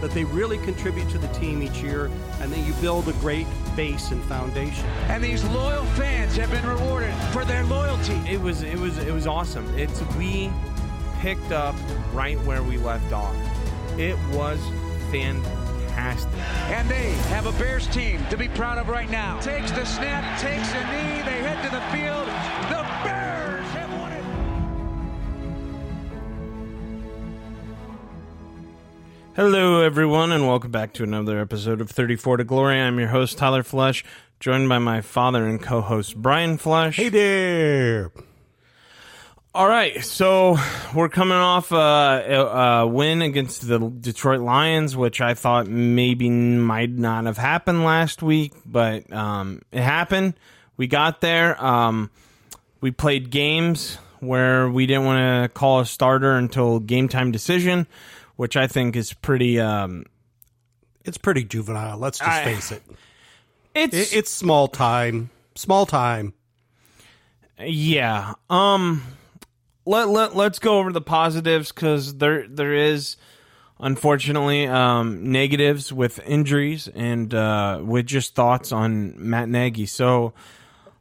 That they really contribute to the team each year and that you build a great base and foundation. And these loyal fans have been rewarded for their loyalty. It was it was it was awesome. It's we picked up right where we left off. It was fantastic. And they have a Bears team to be proud of right now. Takes the snap, takes a knee, they head to the field. The Hello, everyone, and welcome back to another episode of 34 to Glory. I'm your host, Tyler Flesh, joined by my father and co host, Brian Flesh. Hey there. All right, so we're coming off uh, a, a win against the Detroit Lions, which I thought maybe might not have happened last week, but um, it happened. We got there. Um, we played games where we didn't want to call a starter until game time decision, which I think is pretty. Um, It's pretty juvenile. Let's just I- face it. it's it. It's small time. Small time. Yeah. Um let let let's go over the positives cuz there there is unfortunately um negatives with injuries and uh with just thoughts on Matt Nagy. So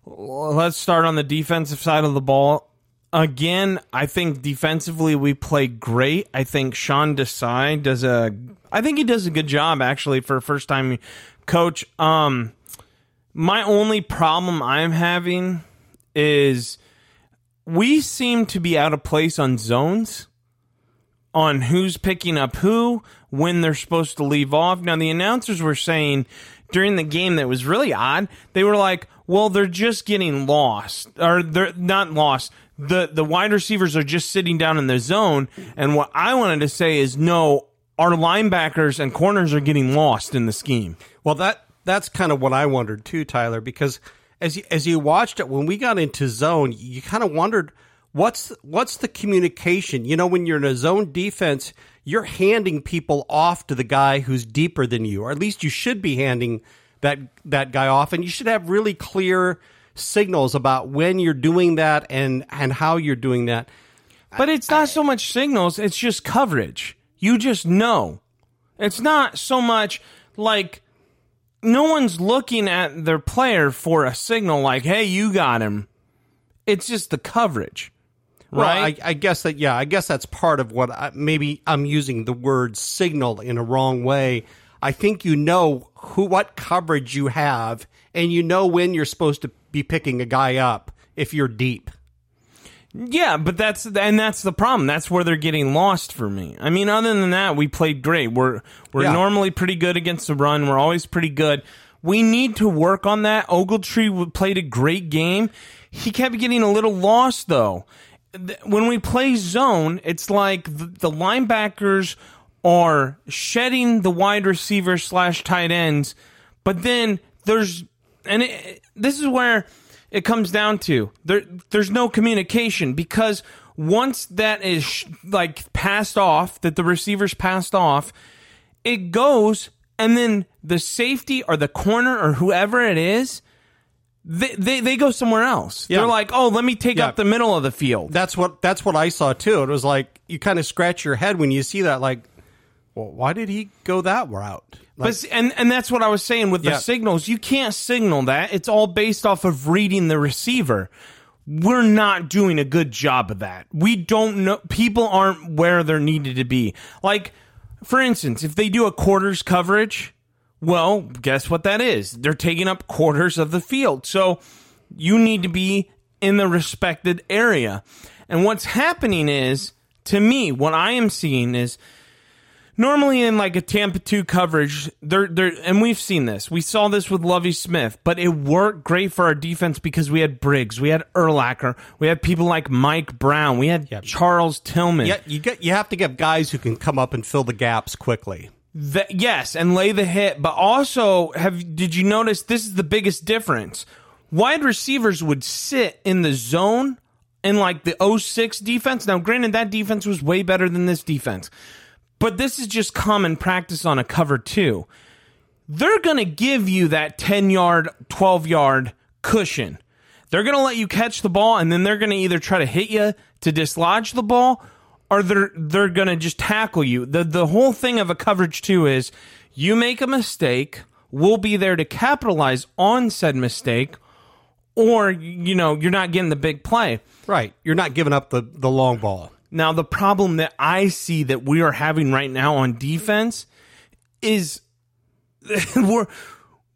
let's start on the defensive side of the ball. Again, I think defensively we play great. I think Sean Desai does a I think he does a good job actually for a first time coach. Um my only problem I'm having is we seem to be out of place on zones on who's picking up who when they're supposed to leave off. Now the announcers were saying during the game that was really odd. They were like, "Well, they're just getting lost or they're not lost. The the wide receivers are just sitting down in the zone." And what I wanted to say is no, our linebackers and corners are getting lost in the scheme. Well, that that's kind of what I wondered too, Tyler, because as you, as you watched it when we got into zone, you kind of wondered what's what's the communication. You know, when you're in a zone defense, you're handing people off to the guy who's deeper than you, or at least you should be handing that that guy off, and you should have really clear signals about when you're doing that and and how you're doing that. But it's not so much signals, it's just coverage. You just know. It's not so much like no one's looking at their player for a signal like, hey, you got him. It's just the coverage. Well, Right? I, I guess that yeah, I guess that's part of what I, maybe I'm using the word signal in a wrong way. I think you know who what coverage you have, and you know when you're supposed to be picking a guy up if you're deep. Yeah, but that's and that's the problem. That's where they're getting lost for me. I mean, other than that, we played great. We're we're Yeah. normally pretty good against the run. We're always pretty good. We need to work on that. Ogletree played a great game. He kept getting a little lost though. When we play zone, it's like the, the linebackers are shedding the wide receiver slash tight ends, but then there's and it, this is where it comes down to there there's no communication because once that is sh- like passed off that the receivers passed off it goes and then the safety or the corner or whoever it is they they, they go somewhere else Yeah. they're like oh let me take Yeah. up the middle of the field That's what that's what I saw too. It was like you kind of scratch your head when you see that. Like, well, why did he go that route? Like, But and and that's what I was saying with the Yeah. signals. You can't signal that. It's all based off of reading the receiver. We're not doing a good job of that. We don't know. People aren't where they're needed to be. Like, for instance, if they do a quarters coverage, well, guess what that is? They're taking up quarters of the field. So you need to be in the respected area. And what's happening is, to me, what I am seeing is normally in like a Tampa 2 coverage, there there and we've seen this. We saw this with Lovie Smith, but it worked great for our defense because we had Briggs, we had Urlacher, we had people like Mike Brown, we had Charles Tillman. yeah, you get you have to get guys who can come up and fill the gaps quickly. That, yes, and lay the hit, but also have did you notice this is the biggest difference? Wide receivers would sit in the zone in like the 06 defense. Now, granted, that defense was way better than this defense, but this is just common practice on a cover two. They're going to give you that 10 yard, 12 yard cushion. They're going to let you catch the ball, and then they're going to either try to hit you to dislodge the ball or they're they're gonna just tackle you. The the whole thing of a coverage two is you make a mistake, we'll be there to capitalize on said mistake, or you know, you're not getting the big play. Right. You're not giving up the, the long ball. Now the problem that I see that we are having right now on defense is we're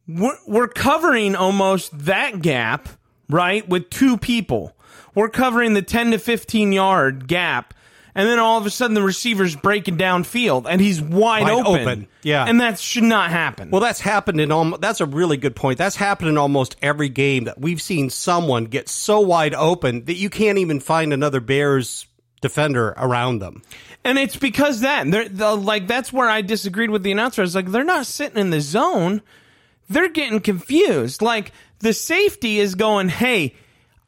we're, we're covering almost that gap, right, with two people. We're covering the 10 to 15 yard gap and then all of a sudden the receiver's breaking downfield and he's wide, Wide open. open, yeah. and that should not happen. Well, that's happened in almost, that's a really good point. That's happened in almost every game that we've seen someone get so wide open that you can't even find another Bears defender around them. and it's because that they're, the, like that's where I disagreed with the announcer. I was like, they're not sitting in the zone; they're getting confused. Like the safety is going, hey.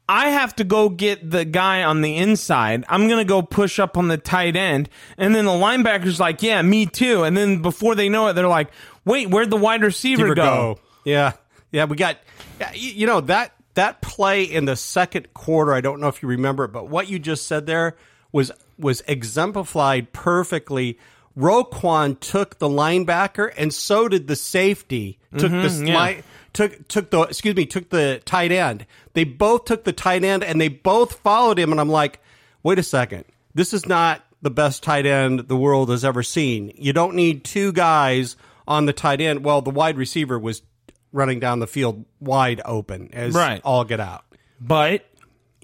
I have to go get the guy on the inside. I'm going to go push up on the tight end. And then the linebacker's like, yeah, me too. And then before they know it, they're like, wait, where'd the wide receiver, Receiver go? Yeah. Yeah, we got you know that that play in the second quarter, I don't know if you remember it, but what you just said there was was exemplified perfectly. Roquan took the linebacker and so did the safety. Took the Mm-hmm, yeah. sli- took took the excuse me, took the tight end. They both took the tight end and they both followed him and I'm like, "Wait a second. This is not the best tight end the world has ever seen. You don't need two guys on the tight end. Well, the wide receiver was running down the field wide open as Right. all get out. But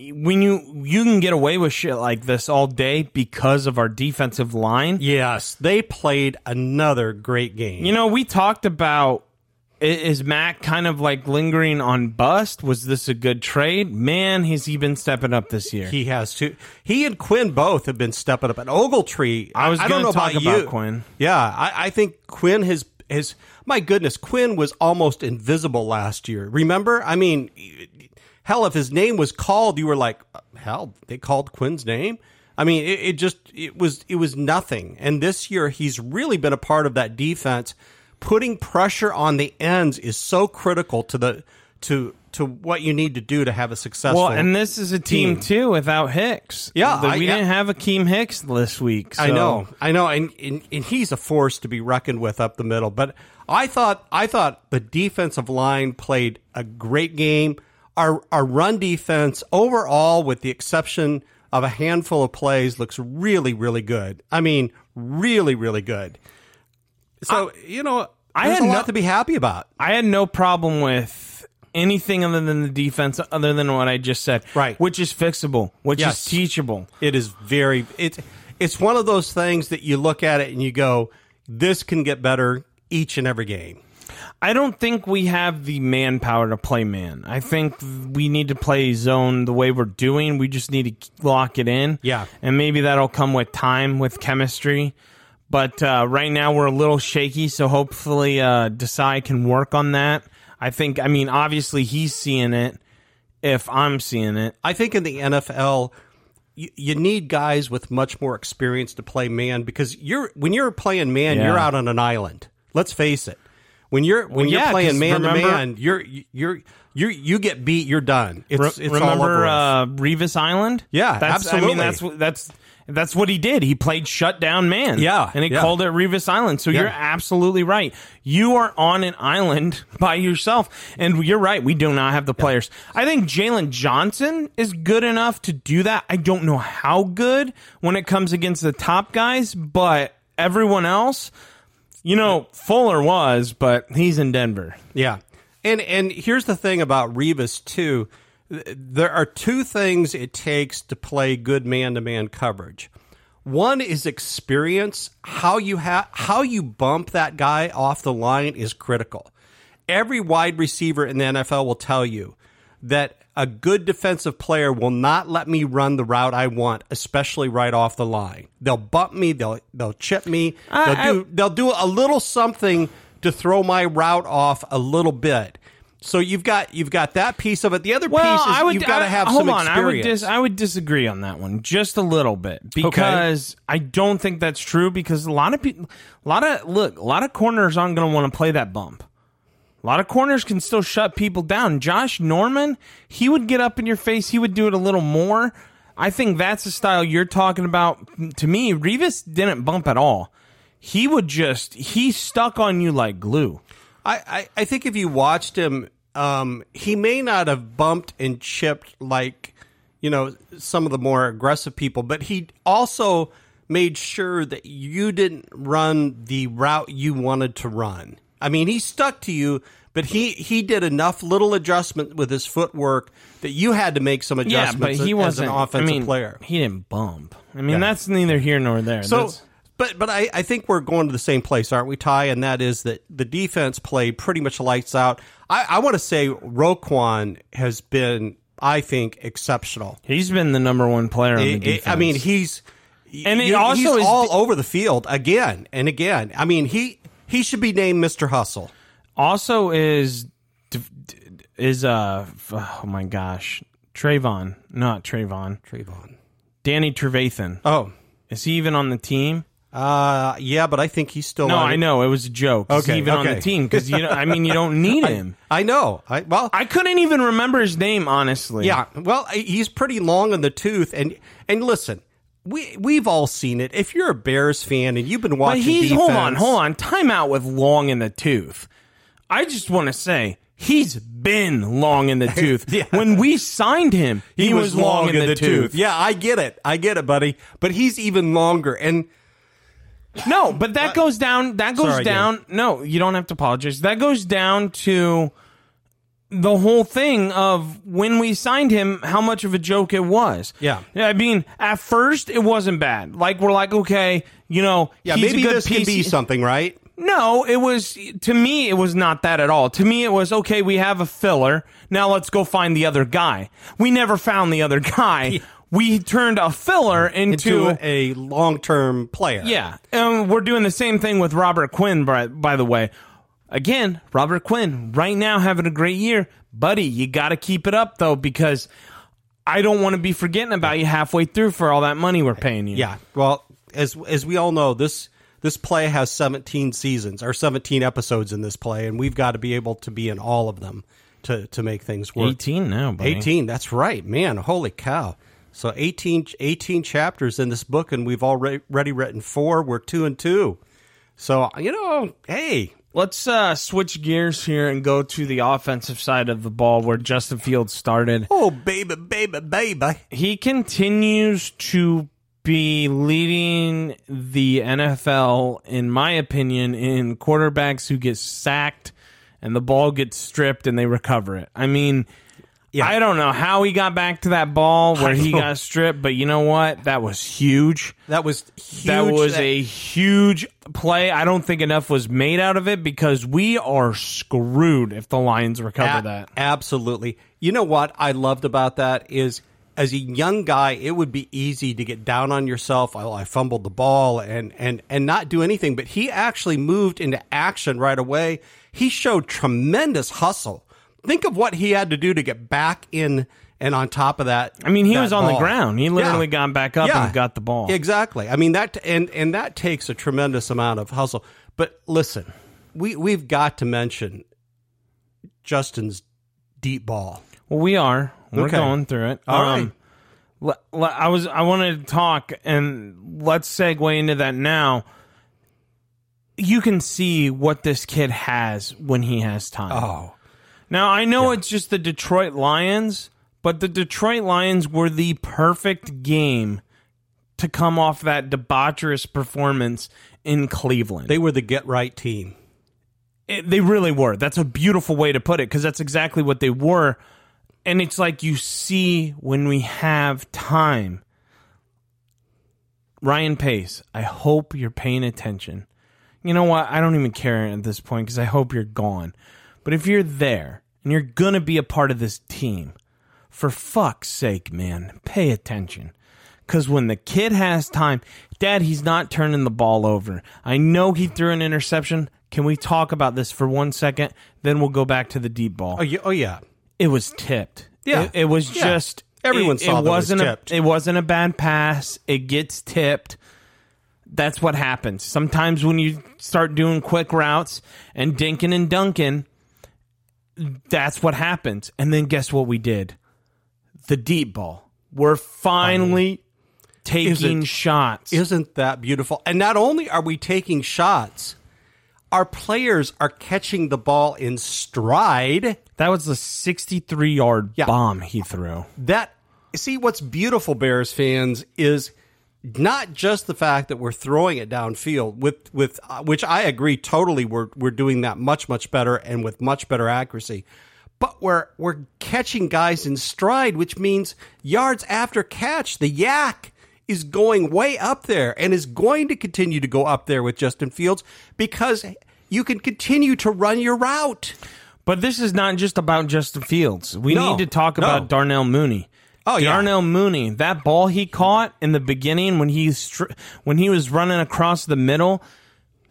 when you you can get away with shit like this all day because of our defensive line. Yes, they played another great game. You know, we talked about is Mack kind of like lingering on bust? Was this a good trade? Man, has he been stepping up this year? he has too. He and Quinn both have been stepping up. And Ogletree, I was I, don't gonna know talk about, about. Quinn. Yeah, I, I think Quinn has has. My goodness, Quinn was almost invisible last year. Remember? I mean, hell, if his name was called, you were like, uh, hell, they called Quinn's name. I mean, it, it just it was it was nothing. And this year, he's really been a part of that defense. Putting pressure on the ends is so critical to the to to what you need to do to have a successful. well, and this is a team, team. too without Hicks. Yeah, I- we didn't have Akiem Hicks this week. I know, I know, and, and and he's a force to be reckoned with up the middle. But I thought I thought the defensive line played a great game. Our our run defense overall, with the exception of a handful of plays, looks really really good. I mean, really really good. So you know, I had a no- lot to be happy about. I had no problem with anything other than the defense, other than what I just said. Right. Which is fixable, which Yes. is teachable. It is very it's it's one of those things that you look at it and you go, this can get better each and every game. I don't think we have the manpower to play man. I think we need to play zone the way we're doing. We just need to lock it in. Yeah. And maybe that'll come with time, with chemistry. But uh, right now we're a little shaky, so hopefully uh, Desai can work on that. I think, I mean, obviously he's seeing it if I'm seeing it. I think in the NFL, you, you need guys with much more experience to play man because you're when you're playing man, Yeah. you're out on an island. Let's face it. When you're when yeah, you're playing man to man, you're you're you you get beat, you're done. It's Re- it's remember uh, Revis Island? Yeah, that's, I absolutely. mean, that's what- that's that's what he did. He played shutdown man. Yeah, and he yeah. called it Revis Island. So Yeah. you're absolutely right. You are on an island by yourself, and you're right. We do not have the players. I think Jaylon Johnson is good enough to do that. I don't know how good when it comes against the top guys, but everyone else. You know, Fuller was, but he's in Denver. Yeah. And and here's the thing about Revis too. There are two things it takes to play good man-to-man coverage. One is experience. How you ha- how you bump that guy off the line is critical. Every wide receiver in the NFL will tell you that a good defensive player will not let me run the route I want, especially right off the line. They'll bump me, they'll they'll chip me, uh, I- they'll do I- they'll do a little something to throw my route off a little bit. So you've got you've got that piece of it. The other Well, piece is I would, you've got to have hold some on. I would, dis, I would disagree on that one just a little bit because I don't think that's true. Because a lot of people, a lot of look, a lot of corners aren't going to want to play that bump. A lot of corners can still shut people down. Josh Norman, he would get up in your face. He would do it a little more. I think that's the style you're talking about. To me, Revis didn't bump at all. He would just he stuck on you like glue. I, I, I think if you watched him, um, he may not have bumped and chipped like, you know, some of the more aggressive people, but he also made sure that you didn't run the route you wanted to run. I mean, he stuck to you, but he, he did enough little adjustment with his footwork that you had to make some adjustments. Yeah, but he as wasn't an offensive I mean, player. He didn't bump. I mean, Yeah. that's neither here nor there. So, That's- but but I, I think we're going to the same place, aren't we, Ty? And that is that the defense played pretty much lights out. I, I want to say Roquan has been, I think, exceptional. He's been the number one player on the defense. I mean, he's And it you- also he's is all over the field again and again. I mean, he he should be named Mister Hustle. also is is uh oh my gosh Trayvon, not Trayvon, Trayvon. Danny Trevathan. Oh, Is he even on the team? uh, yeah, but I think he's still. No, I it. know it was a joke. Is Okay, he even on the team? Because you know, I mean, you don't need him. I know. I well, I couldn't even remember his name honestly. Yeah, well, he's pretty long in the tooth, and and listen, we we've all seen it. If you're a Bears fan and you've been watching, but he's defense, hold on, hold on. Time out with long in the tooth. I just want to say he's been long in the tooth. Yeah. When we signed him, he, was, long, in, the, tooth. Yeah, I get it, I get it, buddy. But he's even longer, and No, but that uh, goes down. That goes Sorry, down. No, you don't have to apologize. That goes down to the whole thing of when we signed him, how much of a joke it was. Yeah. I mean, at first it wasn't bad. Like we're like, okay, you know, yeah, he's maybe a good this could piece. be something, right? No, it was to me. It was not that at all. To me, it was okay. We have a filler. Now let's go find the other guy. We never found the other guy. We turned a filler into, Into a long-term player. yeah, and we're doing the same thing with Robert Quinn. By, by the way, again, Robert Quinn right now having a great year, buddy. You got to keep it up though, because I don't want to be forgetting about you halfway through for all that money we're paying you. Yeah. Well, as as we all know, this this play has 17 seasons or 17 episodes in this play, and we've got to be able to be in all of them to to make things work. eighteen now, buddy. 18 that's right man holy cow so 18 18 chapters in this book and we've already written four we're two and two so you know hey Let's uh, switch gears here and go to the offensive side of the ball where Justin Fields started. oh baby baby baby He continues to be leading the NFL, in my opinion, in quarterbacks who get sacked and the ball gets stripped and they recover it. I mean, Yeah. I don't know how he got back to that ball where he got stripped, but you know what? That was huge. that was huge That was That- a huge play. I don't think enough was made out of it because we are screwed if the Lions recover A- that. Absolutely. You know what I loved about that is as a young guy, it would be easy to get down on yourself. Oh, I fumbled the ball and, and, and not do anything, but he actually moved into action right away. He showed tremendous hustle. Think of what he had to do to get back in and on top of that. I mean, he was on the ground. He literally Yeah. got back up Yeah. and got the ball. Exactly. I mean that and and that takes a tremendous amount of hustle. But listen, we we've got to mention Justin's deep ball. Well, we are. We're Okay. going through it. Um, All right. le- I was. I wanted to talk, and let's segue into that now. You can see what this kid has when he has time. Oh. Now I know it's just the Detroit Lions, but the Detroit Lions were the perfect game to come off that debaucherous performance in Cleveland. They were the get right team. It- they really were. That's a beautiful way to put it because that's exactly what they were. And it's like you see when we have time. Ryan Pace, I hope you're paying attention. You know what? I don't even care at this point because I hope you're gone. But if you're there and you're going to be a part of this team, for fuck's sake, man, pay attention. Because when the kid has time, Dad, he's not turning the ball over. I know he threw an interception. Can we talk about this for one second? Then we'll go back to the deep ball. Oh, yeah, oh yeah. It was tipped. Yeah. It, it was Yeah. just. Everyone it, saw it that it was wasn't tipped. A, it wasn't a bad pass. It gets tipped. That's what happens. Sometimes when you start doing quick routes and dinking and dunking, that's what happens. And then guess what we did? The deep ball. We're finally taking Isn't- shots. Isn't that beautiful? And not only are we taking shots, our players are catching the ball in stride. that was a 63 yard Yeah. bomb he threw. That see what's beautiful, Bears fans, is not just the fact that we're throwing it downfield with with uh, which I agree totally. We're we're doing that much much better and with much better accuracy. But we're we're catching guys in stride, which means yards after catch. The YAC is going way up there and is going to continue to go up there with Justin Fields because you can continue to run your route. But this is not just about Justin Fields. We No, need to talk no. about Darnell Mooney. Oh, yeah. Darnell Mooney, that ball he caught in the beginning when he str- when he was running across the middle,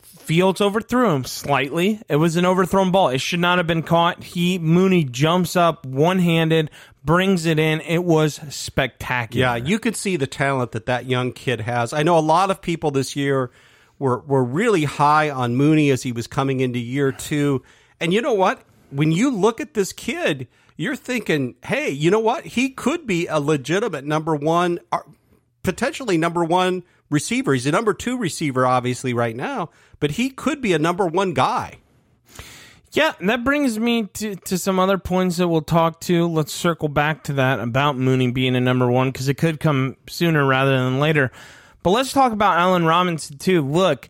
Fields overthrew him slightly. It was an overthrown ball. It should not have been caught. He Mooney jumps up one handed, brings it in. It was spectacular. Yeah, you could see the talent that that young kid has. I know a lot of people this year were were really high on Mooney as he was coming into year two. And you know what? When you look at this kid, you're thinking, hey, you know what? He could be a legitimate number one, uh, potentially number one receiver. He's a number two receiver, obviously, right now, but he could be a number one guy. Yeah, and that brings me to, to some other points that we'll talk to. Let's circle back to that about Mooney being a number one because it could come sooner rather than later. But let's talk about Allen Robinson too. Look,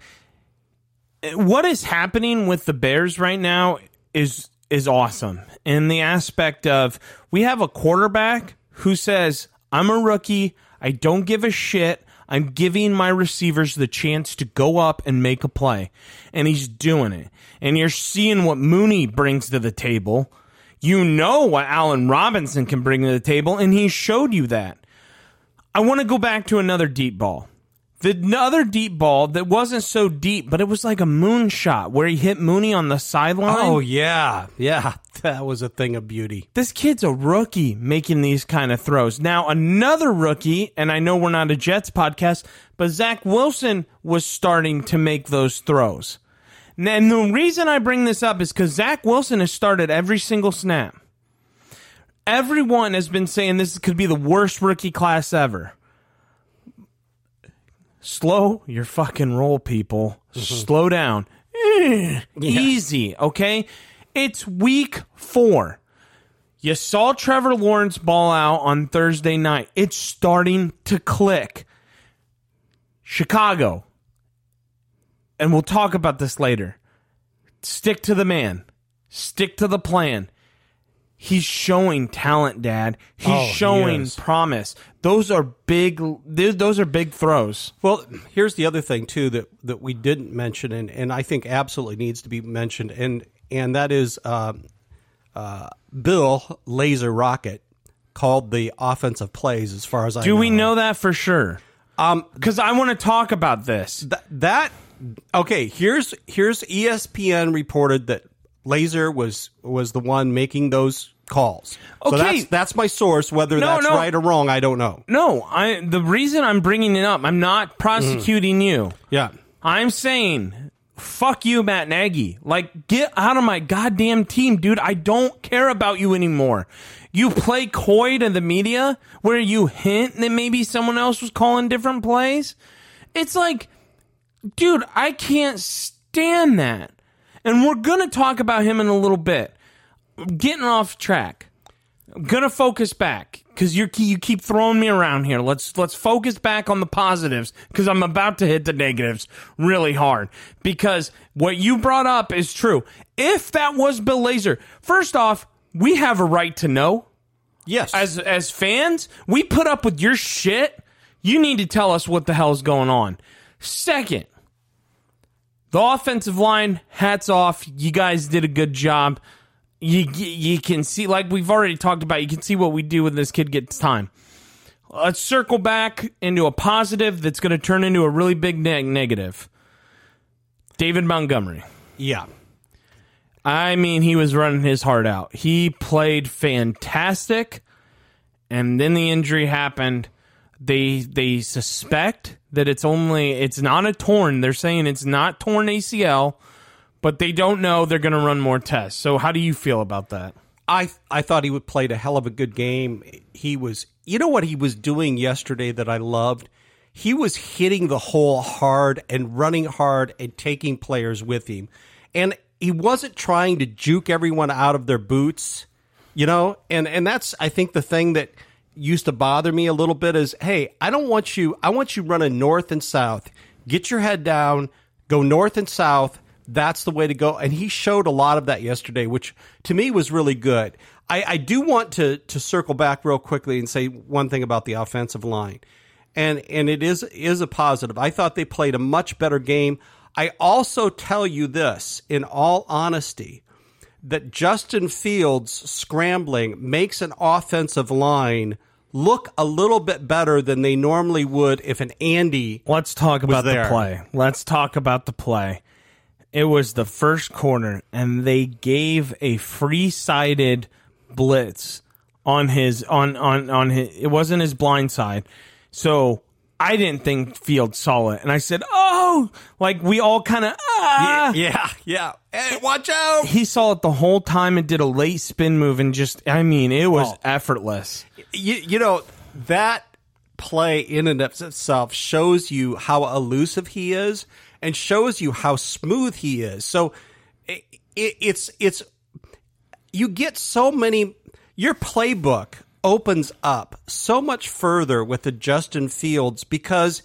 what is happening with the Bears right now is is awesome in the aspect of we have a quarterback who says, "I'm a rookie. I don't give a shit. I'm giving my receivers the chance to go up and make a play." And he's doing it. And you're seeing what Mooney brings to the table. You know what Allen Robinson can bring to the table, and he showed you that. I want to go back to another deep ball. The other deep ball that wasn't so deep, but it was like a moonshot where he hit Mooney on the sideline. Oh yeah, yeah, that was a thing of beauty. this kid's a rookie making these kind of throws. Now, another rookie, and I know we're not a Jets podcast, but Zach Wilson was starting to make those throws. And the reason I bring this up is because Zach Wilson has started every single snap. Everyone has been saying this could be the worst rookie class ever. Slow your fucking roll, people. Slow down. Eh, Easy, okay? It's week four. You saw Trevor Lawrence ball out on Thursday night. It's starting to click. Chicago. And we'll talk about this later. Stick to the man. Stick to the plan. He's showing talent, Dad. He's Oh, showing is. promise. Those are big. Those are big throws. Well, here's the other thing too that that we didn't mention, and, and I think absolutely needs to be mentioned, and and that is um, uh, Bill Lazor Rocket called the offensive plays. As far as I Do know. we know that for sure? Um, Because I want to talk about this. Th- that okay here's here's espn reported that Lazor was was the one making those calls so Okay. that's that's my source whether No, that's no. right or wrong i don't know No, I. The reason I'm bringing it up, I'm not prosecuting mm. you. yeah I'm saying, fuck you, Matt Nagy. Like, get out of my goddamn team, dude. I don't care about you anymore. You play coy to the media where you hint that maybe someone else was calling different plays. It's like, dude, I can't stand that. And we're going to talk about him in a little bit. Getting off track. I'm gonna focus back because you you keep throwing me around here. Let's let's focus back on the positives because I'm about to hit the negatives really hard. Because what you brought up is true. If that was Bill Lazor, first off, we have a right to know yes as as fans. We put up with your shit. You need to tell us what the hell's going on. Second, the offensive line, hats off. You guys did a good job. you you can see like we've already talked about. You can see what we do when this kid gets time. Let's circle back into a positive that's going to turn into a really big neg- negative. David Montgomery. Yeah. I mean, he was running his heart out. He played fantastic, and then the injury happened. They they suspect that it's only it's not a torn. They're saying it's not torn ACL, but they don't know. They're going to run more tests. So, how do you feel about that? I I thought he would played a hell of a good game. He was you know what he was doing yesterday that I loved? He was hitting the hole hard and running hard and taking players with him. And he wasn't trying to juke everyone out of their boots, you know? And and that's I think the thing that used to bother me a little bit is, hey, I don't want you I want you running north and south. Get your head down, go north and south. That's the way to go. And he showed a lot of that yesterday, which to me was really good. I, I do want to to circle back real quickly and say one thing about the offensive line. And and it is is a positive. I thought they played a much better game. I also tell you this in all honesty that Justin Fields scrambling makes an offensive line look a little bit better than they normally would if an Andy. Let's talk about the play. Let's talk about the play. It was the first corner, and they gave a free sided blitz on his on on on his. It wasn't his blind side, so I didn't think Fields saw it, and I said, "Oh!" Like we all kind of ah. Yeah, yeah. Hey, watch out! He saw it the whole time and did a late spin move, and just I mean, it was Oh. effortless. You, you know that play in and of itself shows you how elusive he is, and shows you how smooth he is. So it, it, it's it's you get so many. Your playbook opens up so much further with the Justin Fields because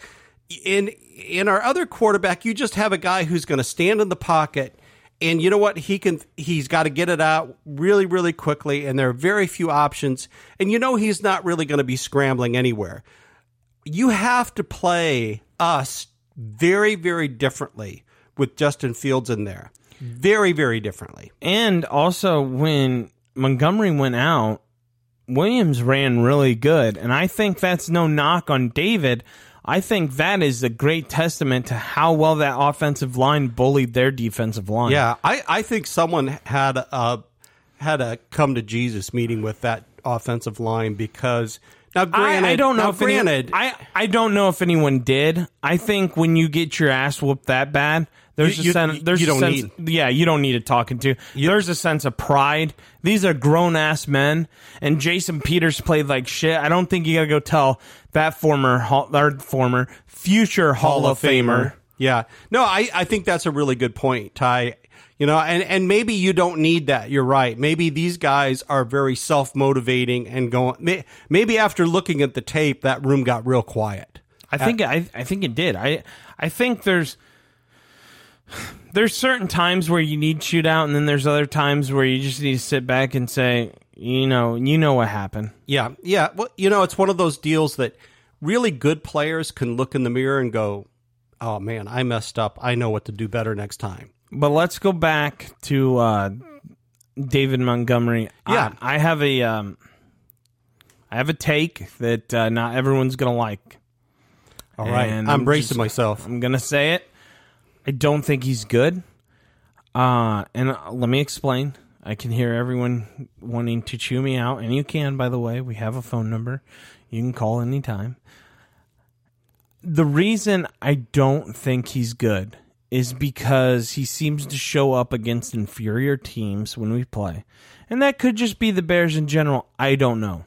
in in our other quarterback, you just have a guy who's going to stand in the pocket. And you know what? He can. He's got to get it out really, really quickly. And there are very few options. And you know he's not really going to be scrambling anywhere. You have to play us very, very differently with Justin Fields in there. Very, very differently. And also, when Montgomery went out, Williams ran really good. And I think that's no knock on David. I think that is a great testament to how well that offensive line bullied their defensive line. Yeah, I, I think someone had a had a come to Jesus meeting with that offensive line because now granted, I, I don't know now, if any- granted, I, I don't know if anyone did. I think when you get your ass whooped that bad, there's You- a you- sense. There's you a don't sense, Yeah, you don't need a talking to. there's a sense of pride. These are grown ass men, and Jason Peters played like shit. I don't think you got to go tell that former Hall, or former future Hall, of Famer. Yeah. No, I, I think that's a really good point, Ty. You know, and, and maybe you don't need that. You're right. Maybe these guys are very self motivating and going. Maybe after looking at the tape, that room got real quiet. I think uh, I, I think it did. I I think there's there's certain times where you need shootout, and then there's other times where you just need to sit back and say, you know, you know what happened. Yeah, yeah. Well, you know, it's one of those deals that really good players can look in the mirror and go, "Oh man, I messed up. I know what to do better next time." But let's go back to uh, David Montgomery. Yeah. I, I have a um, I have a take that uh, not everyone's gonna like. All right, And I'm I'm bracing just- myself. I'm gonna say it. I don't think he's good. Uh, and uh, let me explain. I can hear everyone wanting to chew me out, and you can, by the way. We have a phone number. You can call anytime. The reason I don't think he's good is because he seems to show up against inferior teams when we play. And that could just be the Bears in general. I don't know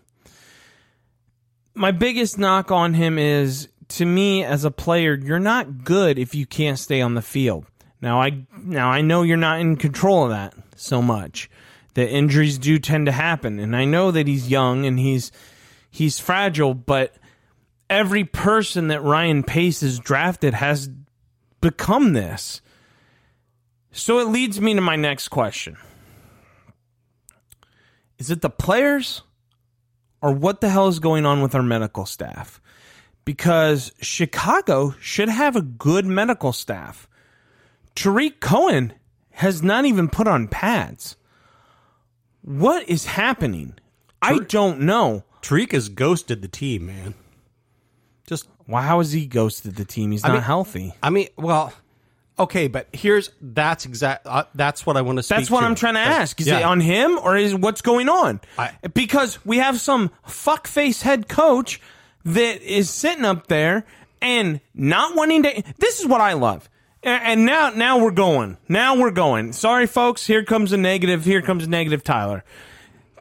my biggest knock on him is to me as a player, you're not good if you can't stay on the field. Now I now I know you're not in control of that so much. The injuries do tend to happen, and I know that he's young and he's he's fragile, but every person that Ryan Pace has drafted has become this. So it leads me to my next question. Is it the players or what the hell is going on with our medical staff? Because Chicago should have a good medical staff. Tarik Cohen has not even put on pads. What is happening? I don't know. Tarik has ghosted the team, man. Just Why? How has he ghosted the team? He's not mean- healthy. I mean, well, okay, but here's that's exact. Uh, that's what I want to. That's what to. I'm trying to That's- ask. Is yeah. it on him or is what's going on? I- because we have some fuckface head coach that is sitting up there and not wanting to. This is what I love. And now, now we're going. Now we're going. Sorry, folks. Here comes a negative. Here comes a negative. Tyler,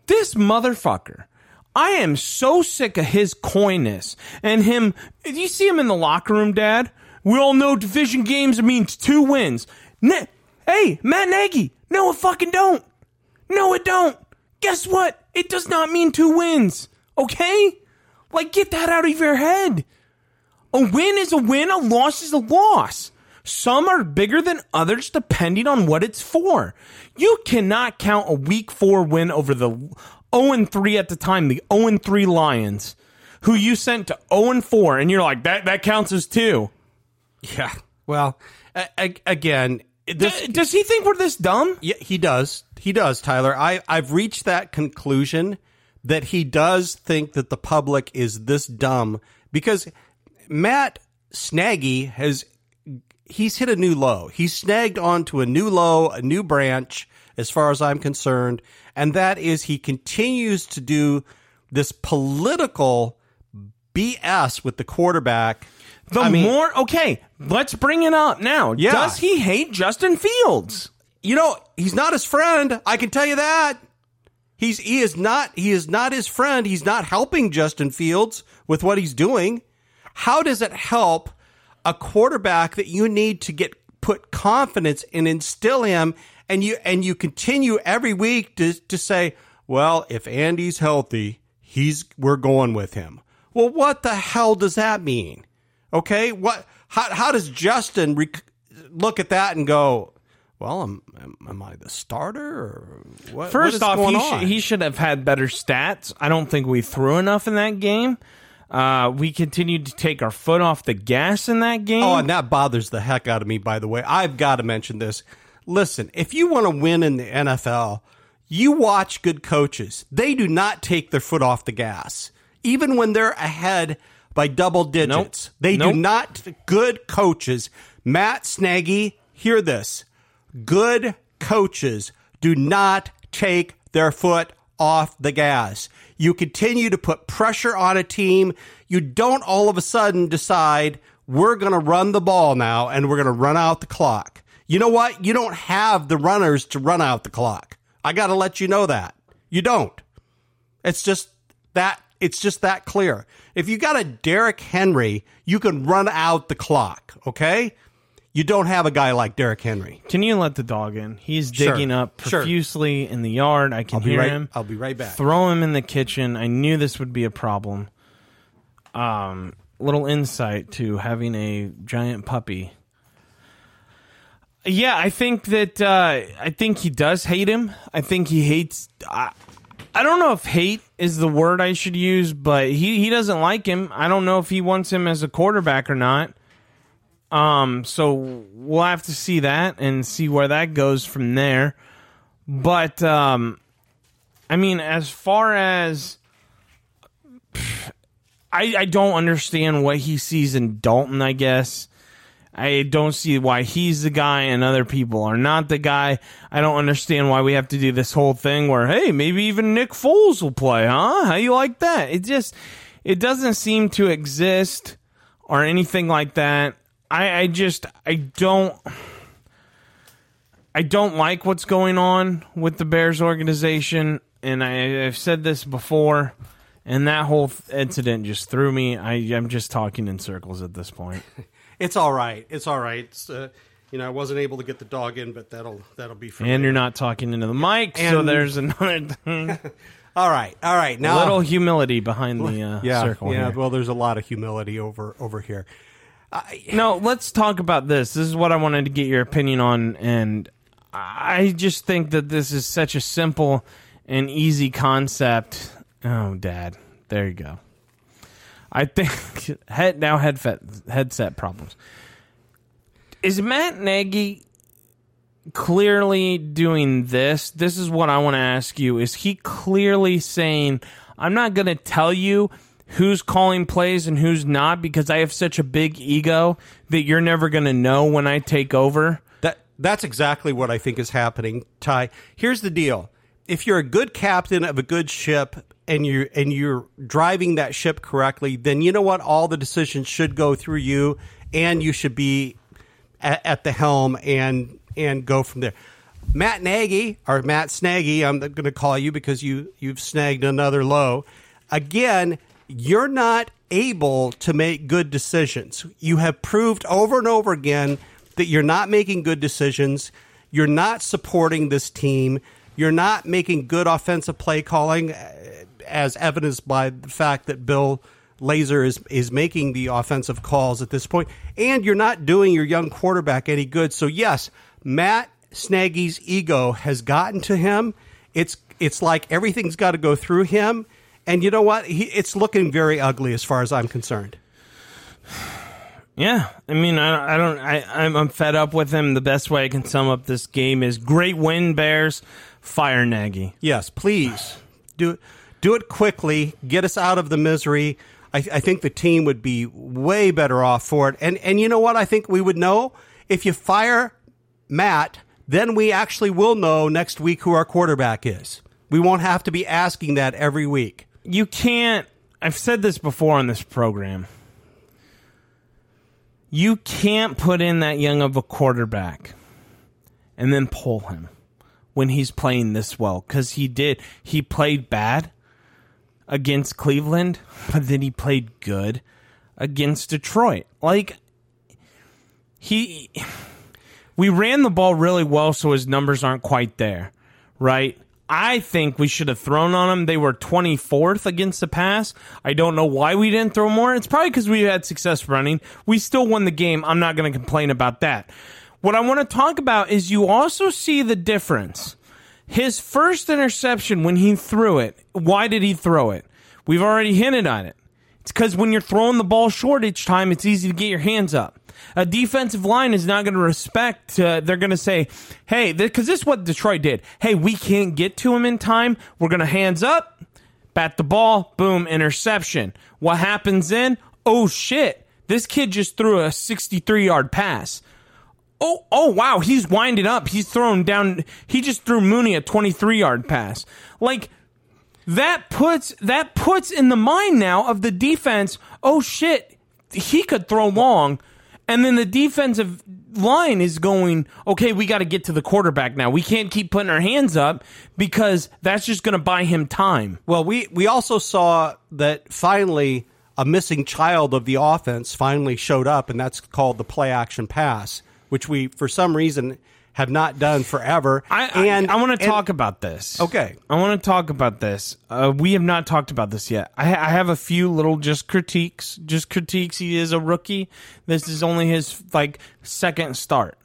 this motherfucker. I am so sick of his coyness and him. You see him in the locker room, Dad? We all know division games means two wins. Ne- hey, Matt Nagy. No, it fucking don't. No, it don't. Guess what? It does not mean two wins. Okay? Like, get that out of your head. A win is a win, a loss is a loss. Some are bigger than others depending on what it's for. You cannot count a week four win over the 0 3 at the time, the 0 3 Lions, who you sent to 0 4, and you're like, that, that counts as two. Yeah. Well, again, this D- does he think we're this dumb? Yeah, he does. He does, Tyler. I, I've reached that conclusion that he does think that the public is this dumb because Matt Snaggy has he's hit a new low. He's snagged onto a new low, a new branch, as far as I'm concerned, and that is he continues to do this political BS with the quarterback. The I mean- more, okay, let's bring it up now. Yeah. Does he hate Justin Fields? you know, he's not his friend. I can tell you that. He's he is not he is not his friend. He's not helping Justin Fields with what he's doing. How does it help a quarterback that you need to get put confidence and instill him and you and you continue every week to to say, well, if Andy's healthy, he's we're going with him. Well, what the hell does that mean? Okay, what how how does Justin rec- look at that and go, well, am, am, am I the starter or what? First off, he, should, he should have had better stats. I don't think we threw enough in that game. Uh, we continued to take our foot off the gas in that game. Oh, and that bothers the heck out of me, by the way. I've got to mention this. Listen, if you want to win in the NFL, you watch good coaches. They do not take their foot off the gas. Even when they're ahead by double digits. They Nope. do not. Good coaches. Matt Snaggy, hear this. Good coaches do not take their foot off the gas. You continue to put pressure on a team. You don't all of a sudden decide we're going to run the ball now and we're going to run out the clock. You know what? You don't have the runners to run out the clock. I got to let you know that. You don't. It's just that it's just that clear. If you got a Derrick Henry, you can run out the clock, okay? You don't have a guy like Derrick Henry. Can you let the dog in? He's Sure. digging up Sure. profusely in the yard. I can hear right him. I'll be right back. Throw him in the kitchen. I knew this would be a problem. Um, little insight to having a giant puppy. Yeah, I think that uh, I think he does hate him. I think he hates. I, I don't know if hate is the word I should use, but he he doesn't like him. I don't know if he wants him as a quarterback or not. Um, so we'll have to see that and see where that goes from there. But um, I mean, as far as I, I don't understand what he sees in Dalton. I guess I don't see why he's the guy and other people are not the guy. I don't understand why we have to do this whole thing where hey, maybe even Nick Foles will play, huh? How you like that? It just it doesn't seem to exist or anything like that. I, I just I don't I don't like what's going on with the Bears organization, and I, I've said this before. And that whole incident just threw me. I, I'm just talking in circles at this point. It's all right. It's all right. It's, uh, you know, I wasn't able to get the dog in, but that'll that'll be for And you're not talking into the mic, so there's another thing. All right. All right. Now a little humility behind the uh, yeah, circle yeah. here. Well, there's a lot of humility over over here. No, let's talk about this. This is what I wanted to get your opinion on, and I just think that this is such a simple and easy concept. Oh, Dad, there you go. I think head now headset headset problems. Is Matt Nagy clearly doing this? This is what I want to ask you. Is he clearly saying, I'm not going to tell you who's calling plays and who's not because I have such a big ego that you're never going to know when I take over? That that's exactly what I think is happening, Ty. Here's the deal. If you're a good captain of a good ship and you and you're driving that ship correctly, then you know what? All the decisions should go through you and you should be at, at the helm and and go from there. Matt Nagy or Matt Snaggy, I'm going to call you because you you've snagged another low. Again, you're not able to make good decisions. You have proved over and over again that you're not making good decisions. You're not supporting this team. You're not making good offensive play calling, uh, as evidenced by the fact that Bill Lazor is is making the offensive calls at this point, and you're not doing your young quarterback any good. So yes, Matt Nagy's ego has gotten to him. It's it's like everything's got to go through him, and you know what? He, it's looking very ugly as far as I'm concerned. Yeah, I mean, I, I don't, I, I'm, I'm fed up with him. The best way I can sum up this game is great win, Bears. Fire Nagy. Yes, please do do it quickly. Get us out of the misery. I, I think the team would be way better off for it. And and you know what? I think we would know if you fire Matt, then we actually will know next week who our quarterback is. We won't have to be asking that every week. You can't. I've said this before on this program. You can't put in that young of a quarterback and then pull him when he's playing this well because he did. He played bad against Cleveland, but then he played good against Detroit. Like he we ran the ball really well so his numbers aren't quite there, right? I think we should have thrown on them. They were 24th against the pass. I don't know why we didn't throw more. It's probably because we had success running. We still won the game. I'm not going to complain about that. What I want to talk about is you also see the difference. His first interception when he threw it, why did he throw it? We've already hinted on it. It's because when you're throwing the ball short each time, it's easy to get your hands up. A defensive line is not going to respect. Uh, they're going to say, "Hey," because this is what Detroit did. Hey, we can't get to him in time. We're going to hands up, bat the ball, boom, interception. What happens then? Oh shit! This kid just threw a 63 yard pass. Oh, oh wow, he's winding up. He's throwing down. He just threw Mooney a 23 yard pass. Like that puts that puts in the mind now of the defense. Oh shit, he could throw long, and then the defensive line is going. Okay, we got to get to the quarterback now. We can't keep putting our hands up because that's just going to buy him time. Well, we we also saw that finally a missing child of the offense finally showed up, and that's called the play action pass, which we for some reason have not done forever. I, and I, I want to talk about this. Okay. I want to talk about this. Uh, we have not talked about this yet. I, I have a few little just critiques. Just critiques. He is a rookie. This is only his like second start.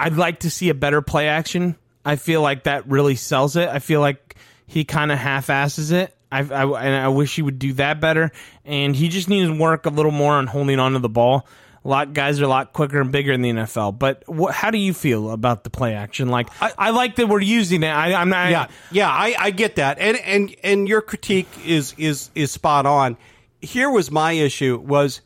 I'd like to see a better play action. I feel like that really sells it. I feel like he kind of half asses it. I, I, and I wish he would do that better. And he just needs to work a little more on holding on to the ball. A lot guys are a lot quicker and bigger in the NFL. But wh- how do you feel about the play action? Like I, I like that we're using it. I, I'm not. yeah, yeah, I, I get that, and and and your critique is is is spot on. Here was my issue was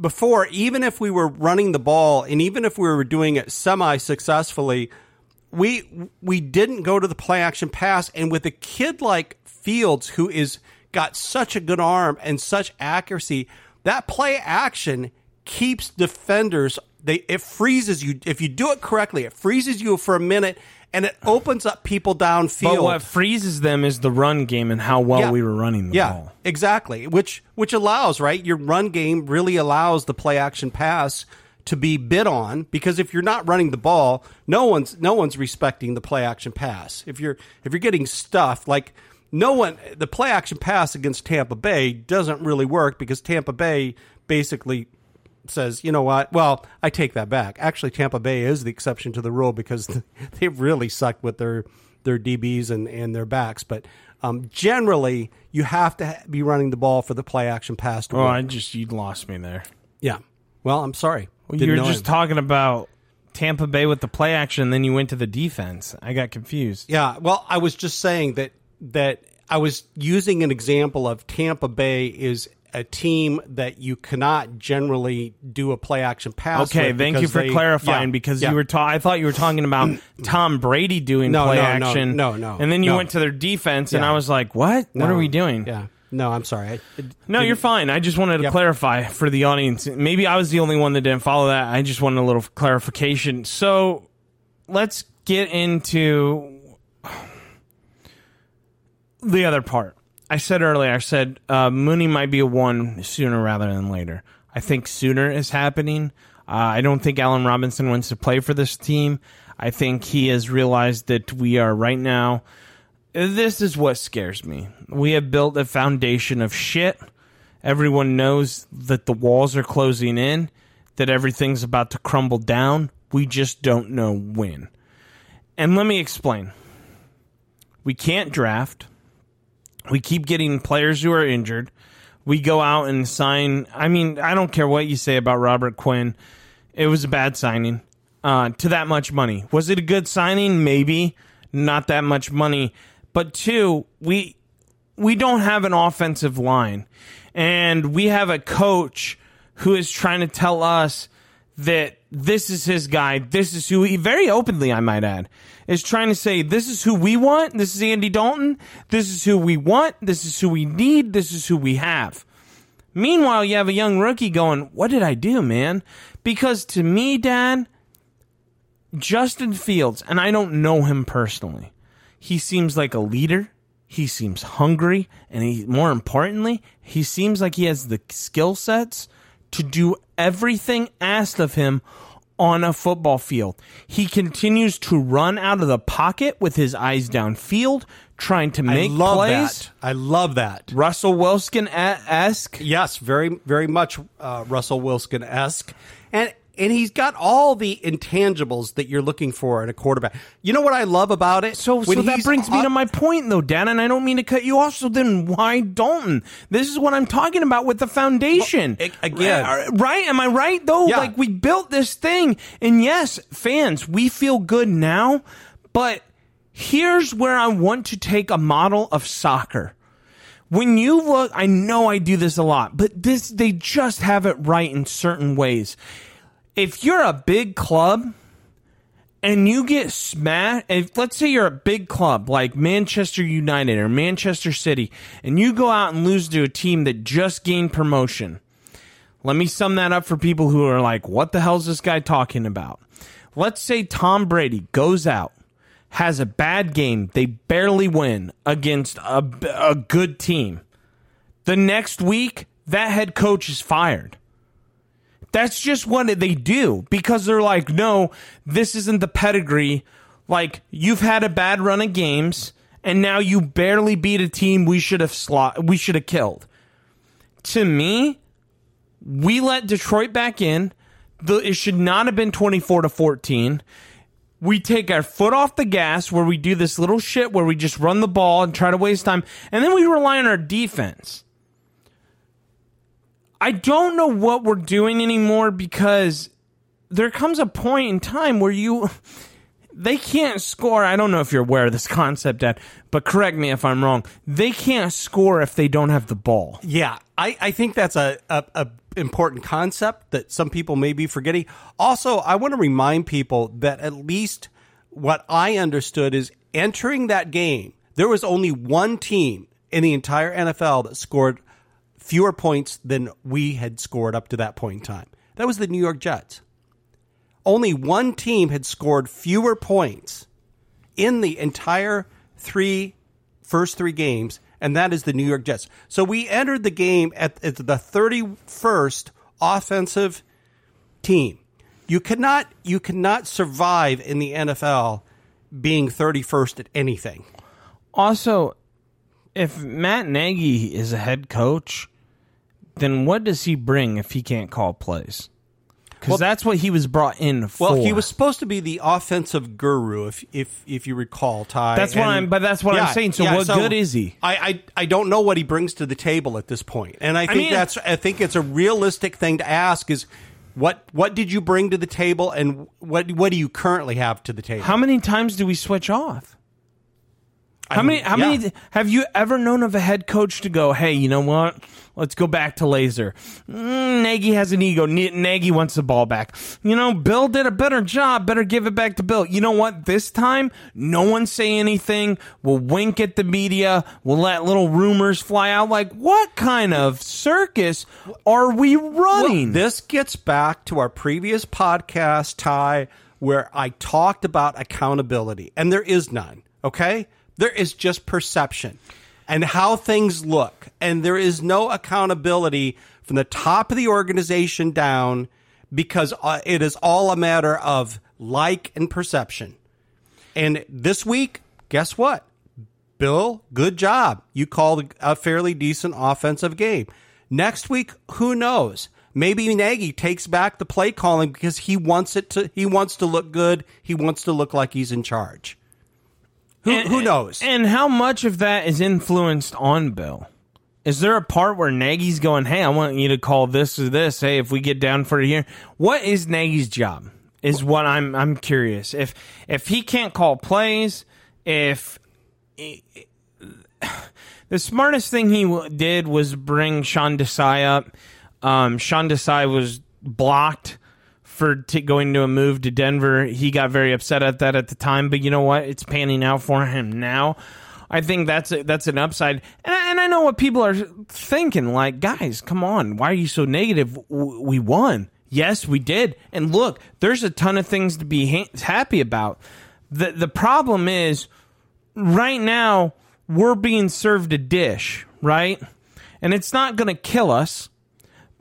before, even if we were running the ball, and even if we were doing it semi successfully, we we didn't go to the play action pass, and with a kid like Fields who is got such a good arm and such accuracy, that play action keeps defenders they it freezes you if you do it correctly it freezes you for a minute and it opens up people downfield But what freezes them is the run game and how well Yeah. we were running the yeah, ball. exactly. Which which allows right your run game really allows the play action pass to be bid on because if you're not running the ball, no one's no one's respecting the play action pass. If you're if you're getting stuffed like no one the play action pass against Tampa Bay doesn't really work because Tampa Bay basically says, you know what? Well, I take that back. Actually, Tampa Bay is the exception to the rule because they've really sucked with their their DBs and, and their backs. But um, generally, you have to be running the ball for the play action pass to Oh. I just you lost me there. yeah. Well, I'm sorry. Well, You're know just him. talking about Tampa Bay with the play action, then you went to the defense. I got confused. Yeah, well, I was just saying that that I was using an example of Tampa Bay is a team that you cannot generally do a play action pass. Okay, thank you for they- clarifying yeah, because yeah. you were ta- I thought you were talking about Tom Brady doing No, play no, no, action. no, no, And then you no. went to their defense, and I was like, "What? What are we doing?" Yeah, no, I'm sorry. I, it No, you're fine. I just wanted to Yep. clarify for the audience. Maybe I was the only one that didn't follow that. I just wanted a little clarification. So let's get into the other part. I said earlier, I said uh, Mooney might be a one sooner rather than later. I think sooner is happening. Uh, I don't think Allen Robinson wants to play for this team. I think he has realized that we are right now. This is what scares me. We have built a foundation of shit. Everyone knows that the walls are closing in, that everything's about to crumble down. We just don't know when. And let me explain. We can't draft. We keep getting players who are injured. We go out and sign. I mean, I don't care what you say about Robert Quinn. It was a bad signing uh, to that much money. Was it a good signing? Maybe. Not that much money. But two, we we don't have an offensive line. And we have a coach who is trying to tell us that this is his guy. This is who he, very openly, I might add, is trying to say, this is who we want. This is Andy Dalton. This is who we want. This is who we need. This is who we have. Meanwhile, you have a young rookie going, what did I do, man? Because to me, Dad, Justin Fields, and I don't know him personally, he seems like a leader. He seems hungry, and he, more importantly, he seems like he has the skill sets to do everything asked of him on a football field. He continues to run out of the pocket with his eyes downfield, trying to make I love plays. that. I love that. Russell Wilson esque. Yes, very, very much uh, Russell Wilson esque, and and he's got all the intangibles that you're looking for in a quarterback. You know what I love about it? So, so that brings me to my point, though, Dan, and I don't mean to cut you off. So then, why Dalton? This is what I'm talking about with the foundation. Well, again- right, right? Am I right though? Yeah. Like we built this thing, and yes, fans, we feel good now, but here's where I want to take a model of soccer. When you look, I know I do this a lot, but this they just have it right in certain ways. If you're a big club and you get smashed, if let's say you're a big club like Manchester United or Manchester City, and you go out and lose to a team that just gained promotion, let me sum that up for people who are like, what the hell's this guy talking about? Let's say Tom Brady goes out, has a bad game, they barely win against a, a good team. The next week, that head coach is fired. That's just what they do because they're like, no, this isn't the pedigree. Like, you've had a bad run of games, and now you barely beat a team we should have slot we should have killed. To me, we let Detroit back in. The, it should not have been 24 to 14. We take our foot off the gas where we do this little shit where we just run the ball and try to waste time, and then we rely on our defense. I don't know what we're doing anymore because there comes a point in time where you they can't score. I don't know if you're aware of this concept, Dad, but correct me if I'm wrong. They can't score if they don't have the ball. Yeah, I, I think that's a, a, a important concept that some people may be forgetting. Also, I want to remind people that at least what I understood is entering that game, there was only one team in the entire NFL that scored fewer points than we had scored up to that point in time. That was the New York Jets. Only one team had scored fewer points in the entire three first three games, and that is the New York Jets. So we entered the game at, at the 31st offensive team. You cannot you cannot survive in the NFL being 31st at anything. Also, if Matt Nagy is a head coach, then what does he bring if he can't call plays? Because Well- that's what he was brought in for. Well, he was supposed to be the offensive guru, if if if you recall, Ty. That's what I'm- but that's what I'm saying. So what good is he? I, I I don't know what he brings to the table at this point, and I think mean- that's I think it's a realistic thing to ask. Is What what did you bring to the table, and what what do you currently have to the table? How many times do we switch off? How many? How yeah. many? Have you ever known of a head coach to go, "Hey, you know what? Let's go back to Lazor." Mm, Nagy has an ego. N- Nagy wants the ball back. You know, Bill did a better job. Better give it back to Bill. You know what? This time, no one say anything. We'll wink at the media. We'll let little rumors fly out. Like, what kind of circus are we running? Well, this gets back to our previous podcast, Ty, where I talked about accountability, and there is none. Okay, there is just perception and how things look, and there is no accountability from the top of the organization down because uh, it is all a matter of like and perception. And this week, guess what? Bill, good job. You called a fairly decent offensive game. Next week, who knows? Maybe Nagy takes back the play calling because he wants it to he wants to look good. He wants to look like he's in charge. Who And- who knows? And how much of that is influenced on Bill? Is there a part where Nagy's going, "Hey, I want you to call this or this. Hey, if we get down for it here, what is Nagy's job?" Is what I'm I'm curious. If if he can't call plays, if the smartest thing he w- did was bring Sean Desai up. Um, Sean Desai was blocked for t- going to a move to Denver. He got very upset at that at the time, but you know what? It's panning out for him now. I think that's a, that's an upside, and I, and I know what people are thinking. Like, guys, come on, why are you so negative? We won. Yes, we did. And look, there's a ton of things to be ha- happy about. the The problem is, right now we're being served a dish, right? And it's not going to kill us,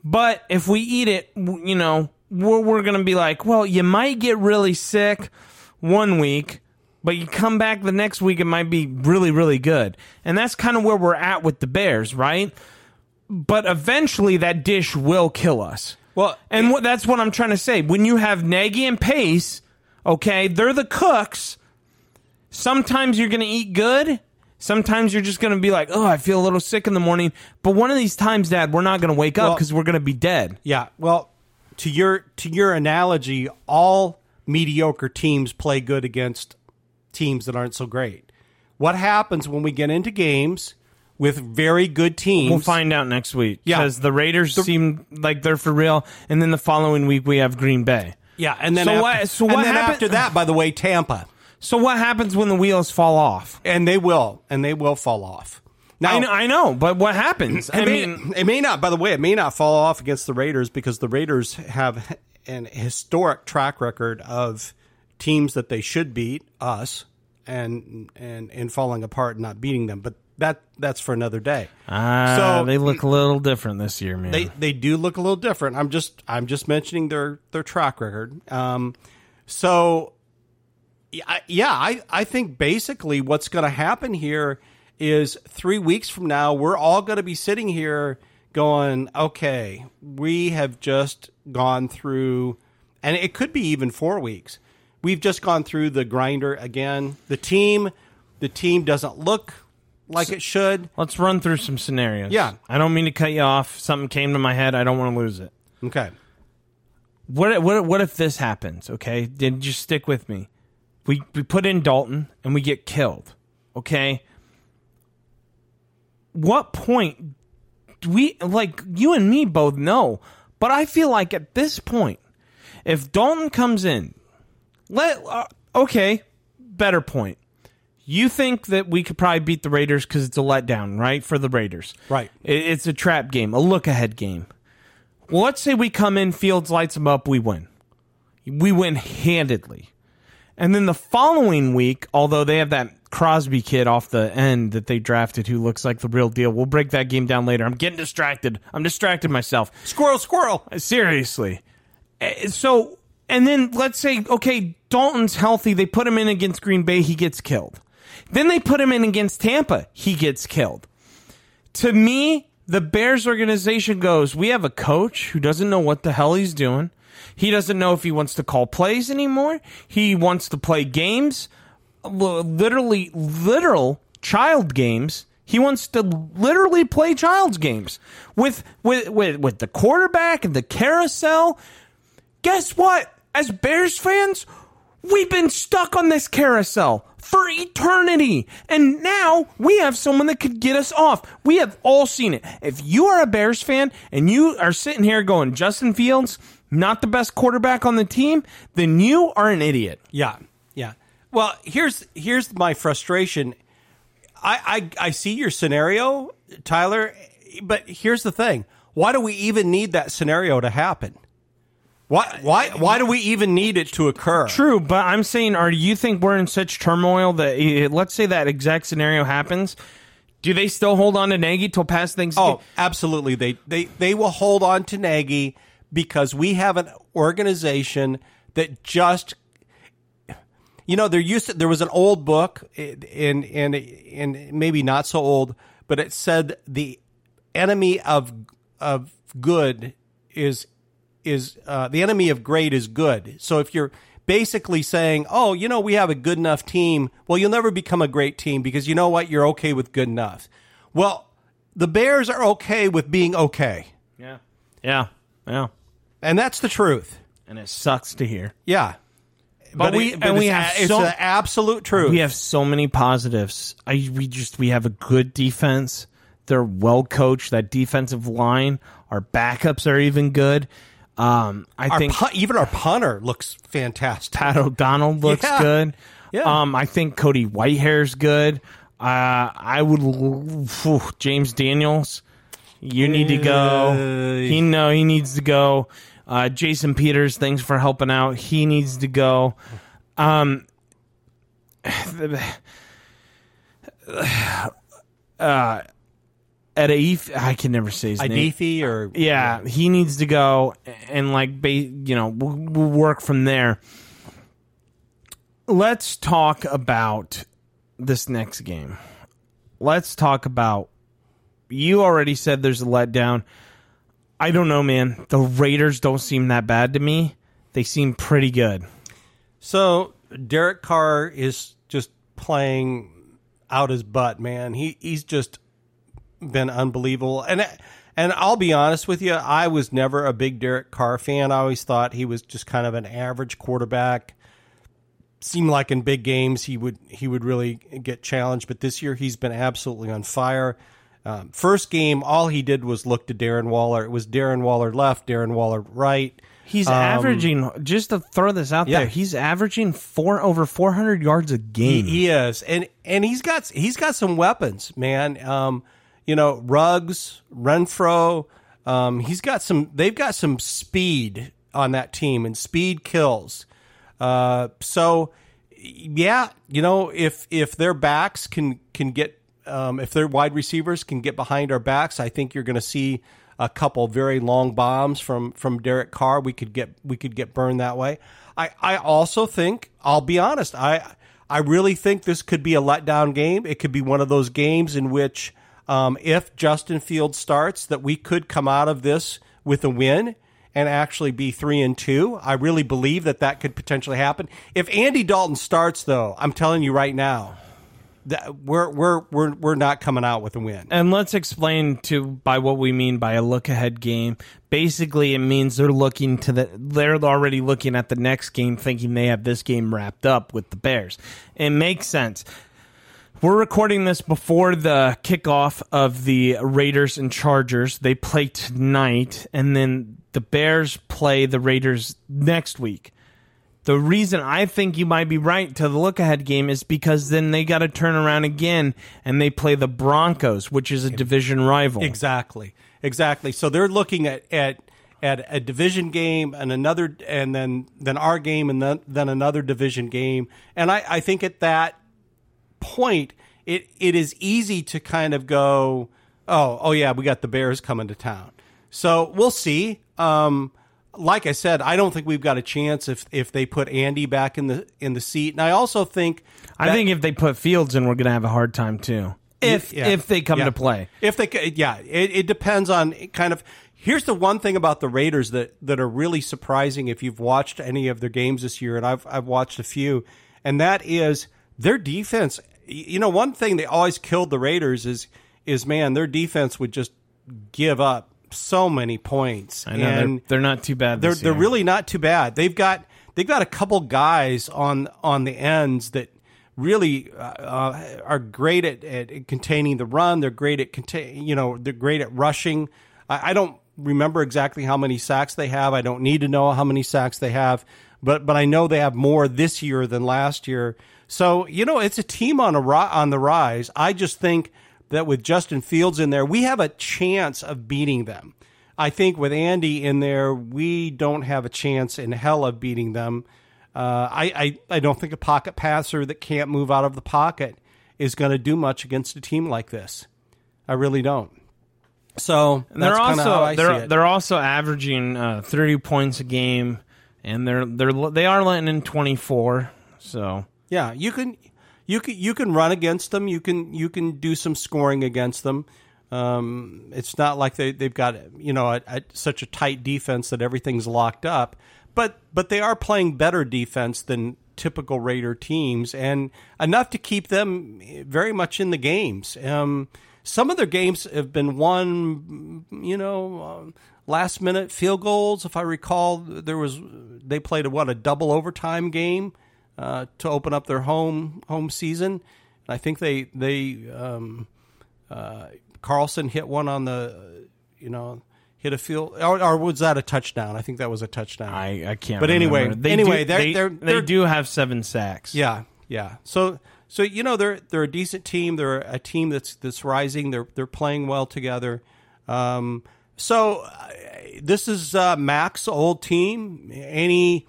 but if we eat it, you know, we're, we're going to be like, well, you might get really sick one week, but you come back the next week, it might be really, really good. And that's kind of where we're at with the Bears, right? But eventually that dish will kill us. Well, and what, that's what I'm trying to say. When you have Nagy and Pace, okay, they're the cooks. Sometimes you're going to eat good. Sometimes you're just going to be like, oh, I feel a little sick in the morning. But one of these times, Dad, we're not going to wake up Well- because we're going to be dead. Yeah, well, to your to your analogy, all mediocre teams play good against teams that aren't so great. What happens when we get into games with very good teams? We'll find out next week. Yeah. Because the Raiders seem like they're for real. And then the following week, we have Green Bay. Yeah, and then So after, what- so what happen- after that, by the way, Tampa, So what happens when the wheels fall off? and they will, and they will fall off. Now, I know, I know, but what happens? I may, mean, it may not. By the way, it may not fall off against the Raiders because the Raiders have an historic track record of teams that they should beat us and and and falling apart and not beating them. But that that's for another day. ah, So- they look a little different this year, man. They they do look a little different. I'm just I'm just mentioning their their track record. Um, so yeah, I I think basically what's going to happen here is three weeks from now we're all going to be sitting here going, okay, we have just gone through, and it could be even four weeks. We've just gone through the grinder again. The team, the team doesn't look like it should. Let's run through some scenarios. Yeah. I don't mean to cut you off. Something came to my head. I don't want to lose it. Okay. What what what if this happens? Okay, then just stick with me. We we put in Dalton and we get killed. Okay. What point do we like you and me both know? But I feel like at this point, if Dalton comes in, let uh, okay, better point. You think that we could probably beat the Raiders because it's a letdown, right? For the Raiders, Right. It- It's a trap game, a look ahead game. Well, let's say we come in, Fields lights them up, we win. We win handedly. And then the following week, although they have that Crosby kid off the end that they drafted who looks like the real deal, we'll break that game down later. I'm getting distracted. I'm distracted myself. Squirrel, squirrel. Seriously. Eh, So, and then let's say, okay, Dalton's healthy. They put him in against Green Bay. He gets killed. Then they put him in against Tampa. He gets killed. To me, the Bears organization goes, we have a coach who doesn't know what the hell he's doing. He doesn't know if he wants to call plays anymore. He wants to play games, literally, literal child games. He wants to literally play child's games with with with, with the quarterback and the carousel. guess what? As Bears fans, we've been stuck on this carousel for eternity. And now we have someone that could get us off. We have all seen it. If you are a Bears fan and you are sitting here going, Justin Fields, not the best quarterback on the team, then you are an idiot. Yeah, yeah. Well, here's here's my frustration. I, I I see your scenario, Tyler, but here's the thing: why do we even need that scenario to happen? Why why why do we even need it to occur? True, but I'm saying, are you think we're in such turmoil that let's say that exact scenario happens? Do they still hold on to Nagy till past Thanksgiving? Oh, absolutely. They they they will hold on to Nagy because we have an organization that just you know there used to, there was an old book and and and maybe not so old but it said the enemy of of good is is uh, the enemy of great is good. So if you're basically saying oh you know we have a good enough team well you'll never become a great team because you know what? You're okay with good enough. Well the bears are okay with being okay. Yeah, yeah, yeah, and that's the truth. And it sucks to hear. yeah But we- it- and we have a- it's so- the absolute truth We have so many positives. I we just we have a good defense. They're well coached. That defensive line, our backups are even good. Um, I our think pun- even our punter looks fantastic Pat O'Donnell looks Yeah. good. Yeah. Um, I think Cody Whitehair's good. Uh, I would phew, James Daniels. You need to go. Uh, He no, he needs to go. Uh, Jason Peters, thanks for helping out. He needs to go. Um, uh, Adaif, I can never say his name. Or Yeah, he needs to go and like, ba- you know, we'll, we'll work from there. Let's talk about this next game. Let's talk about. You already said there's a letdown. I don't know, man. The Raiders don't seem that bad to me. They seem pretty good. So Derek Carr is just playing out his butt, man. He he's just been unbelievable. And and I'll be honest with you, I was never a big Derek Carr fan. I always thought he was just kind of an average quarterback. Seemed like in big games he would he would really get challenged, but this year he's been absolutely on fire. Um, first game, all he did was look to Darren Waller. It was Darren Waller left, Darren Waller right. He's averaging just to throw this out Um, yeah. there. He's averaging four over 400 yards a game. he is, and and he's got he's got some weapons, man. Um, you know, Ruggs, Renfrow. Um, he's got some. They've got some speed on that team, and speed kills. Uh, so yeah, you know, if if their backs can can get, um, if their wide receivers can get behind our backs, I think you're going to see a couple very long bombs from from Derek Carr. We could get we could get burned that way. I I also think I'll be honest. I I really think this could be a letdown game. It could be one of those games in which um, if Justin Fields starts, that we could come out of this with a win and actually be three and two. I really believe that that could potentially happen. If Andy Dalton starts, though, I'm telling you right now, that we're we're we're we're not coming out with a win. And let's explain to by what we mean by a look ahead game. Basically, it means they're looking to the they're already looking at the next game, thinking they have this game wrapped up with the Bears. It makes sense. We're recording this before the kickoff of the Raiders and Chargers. They play tonight, and then the Bears play the Raiders next week. The reason I think you might be right to the look ahead game is because then they got to turn around again and they play the Broncos, which is a division rival. Exactly, exactly. So they're looking at at at a division game and another, and then then our game and then then another division game. And I I think at that point, it it is easy to kind of go, oh oh yeah, we got the Bears coming to town. So we'll see. Um, like I said, I don't think we've got a chance if if they put Andy back in the in the seat. And I also think I that- think if they put Fields in, we're going to have a hard time too. If Yeah. if they come Yeah. to play, If they, yeah, it, it depends on kind of. Here's the one thing about the Raiders that that are really surprising if you've watched any of their games this year, and I've I've watched a few, and that is their defense. You know, one thing they always killed the Raiders is is man, their defense would just give up so many points. I know and they're, they're not too bad. they're this they're really not too bad. They've got they've got a couple guys on on the ends that really uh, uh, are great at, at containing the run. They're great at contain you know they're great at rushing. I, I don't remember exactly how many sacks they have. I don't need to know how many sacks they have, but but I know they have more this year than last year. So you know it's a team on a on the rise. I just think that with Justin Fields in there, we have a chance of beating them. I think with Andy in there, we don't have a chance in hell of beating them. Uh, I, I, I don't think a pocket passer that can't move out of the pocket is going to do much against a team like this. I really don't. So And they're that's kinda how also I they're it. they're also averaging uh, thirty points a game, and they're they're they are letting in twenty four. So Yeah, you can you can you can run against them. You can you can do some scoring against them. Um, it's not like they they've got you know a, a, such a tight defense that everything's locked up. But but they are playing better defense than typical Raider teams, and enough to keep them very much in the games. Um, some of their games have been won, you know, um, last minute field goals. If I recall, there was they played a, what a double overtime game uh, to open up their home home season. I think they they um, uh, Carlson hit one on the you know hit a field or, or was that a touchdown? I think that was a touchdown. I I can't. But anyway- They anyway, do, they're- they, they're- they do have seven sacks. Yeah, yeah. So so you know they're they're a decent team. They're a team that's that's rising. They're they're playing well together. Um, so uh, this is uh, Mack's old team. Any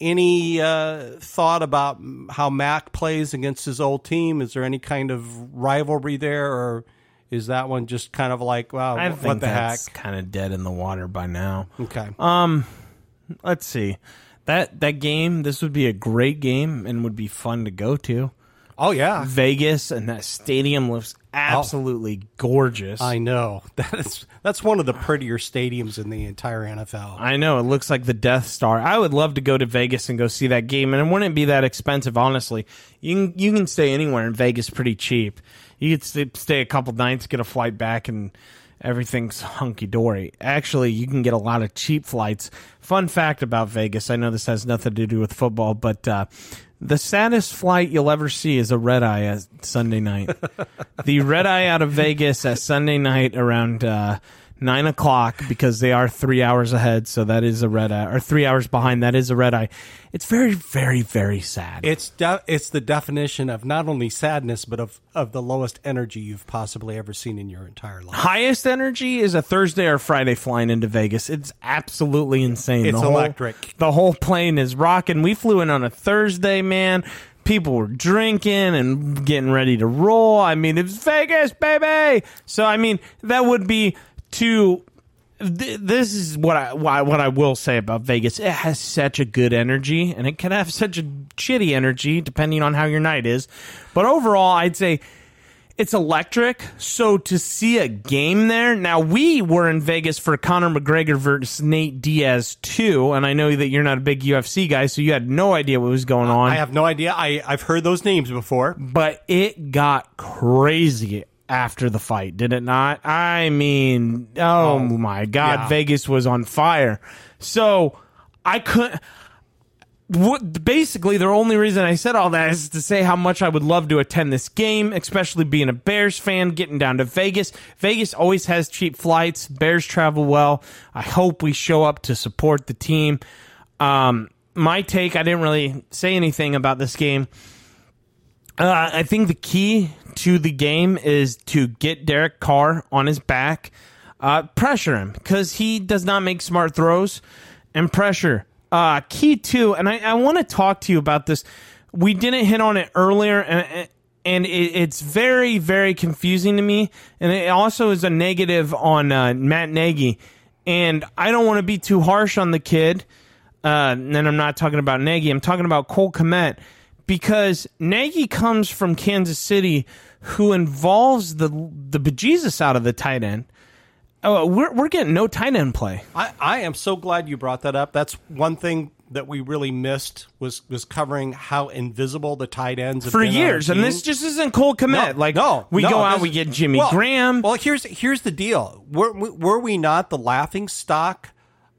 any uh, thought about how Mack plays against his old team? Is there any kind of rivalry there, or is that one just kind of like, wow, I what think the heck? kind of dead in the water by now. Okay. Um, let's see that that game. This would be a great game and would be fun to go to. oh yeah, Vegas and that stadium looks absolutely gorgeous. I know. That's that's one of the prettier stadiums in the entire NFL. I know it looks like the Death Star. I would love to go to Vegas and go see that game, and it wouldn't be that expensive. Honestly, you can you can stay anywhere in Vegas pretty cheap. You could stay, stay a couple nights, get a flight back, and everything's hunky dory. Actually, you can get a lot of cheap flights. Fun fact about Vegas: I know this has nothing to do with football, but uh, the saddest flight you'll ever see is a red eye at Sunday night. the red eye out of Vegas at Sunday night around. Uh, nine o'clock because they are three hours ahead. So that is a red eye, or three hours behind. That is a red eye. It's very, very, very sad. It's de- it's the definition of not only sadness but of, of the lowest energy you've possibly ever seen in your entire life. Highest energy is a Thursday or Friday flying into Vegas. It's absolutely insane. It's the whole, electric. The whole plane is rocking. We flew in on a Thursday, man. People were drinking and getting ready to roll. I mean, it was Vegas, baby. So, I mean, that would be to th- this is what I why what I will say about Vegas. It has such a good energy, and it can have such a shitty energy depending on how your night is. But overall, I'd say it's electric. So to see a game there, now we were in Vegas for Conor McGregor versus Nate Diaz too, and I know that you're not a big UFC guy, so you had no idea what was going on. I have no idea. I, I've heard those names before. but it got crazy after the fight, did it not? I mean, oh, my god, yeah. Vegas was on fire. So I couldn't. What, basically, the only reason I said all that is to say how much I would love to attend this game, especially being a Bears fan, getting down to Vegas. Vegas always has cheap flights. Bears travel well. I hope we show up to support the team. Um, my take, I didn't really say anything about this game. Uh, I think the key to the game is to get Derek Carr on his back, uh, pressure him because he does not make smart throws, and pressure. Uh, key two, and I, I want to talk to you about this. We didn't hit on it earlier, and and it, it's very very confusing to me, and it also is a negative on uh, Matt Nagy, and I don't want to be too harsh on the kid. Uh, and I'm not talking about Nagy. I'm talking about Cole Kmet because Nagy comes from Kansas City, who involves the the bejesus out of the tight end. Oh, we're we're getting no tight end play. I, I am so glad you brought that up. That's one thing that we really missed was was covering how invisible the tight ends have for years, and this just isn't Cole Kmet. like no, we no, go out, we get Jimmy well, Graham. Well, here's here's the deal. Were were we not the laughing stock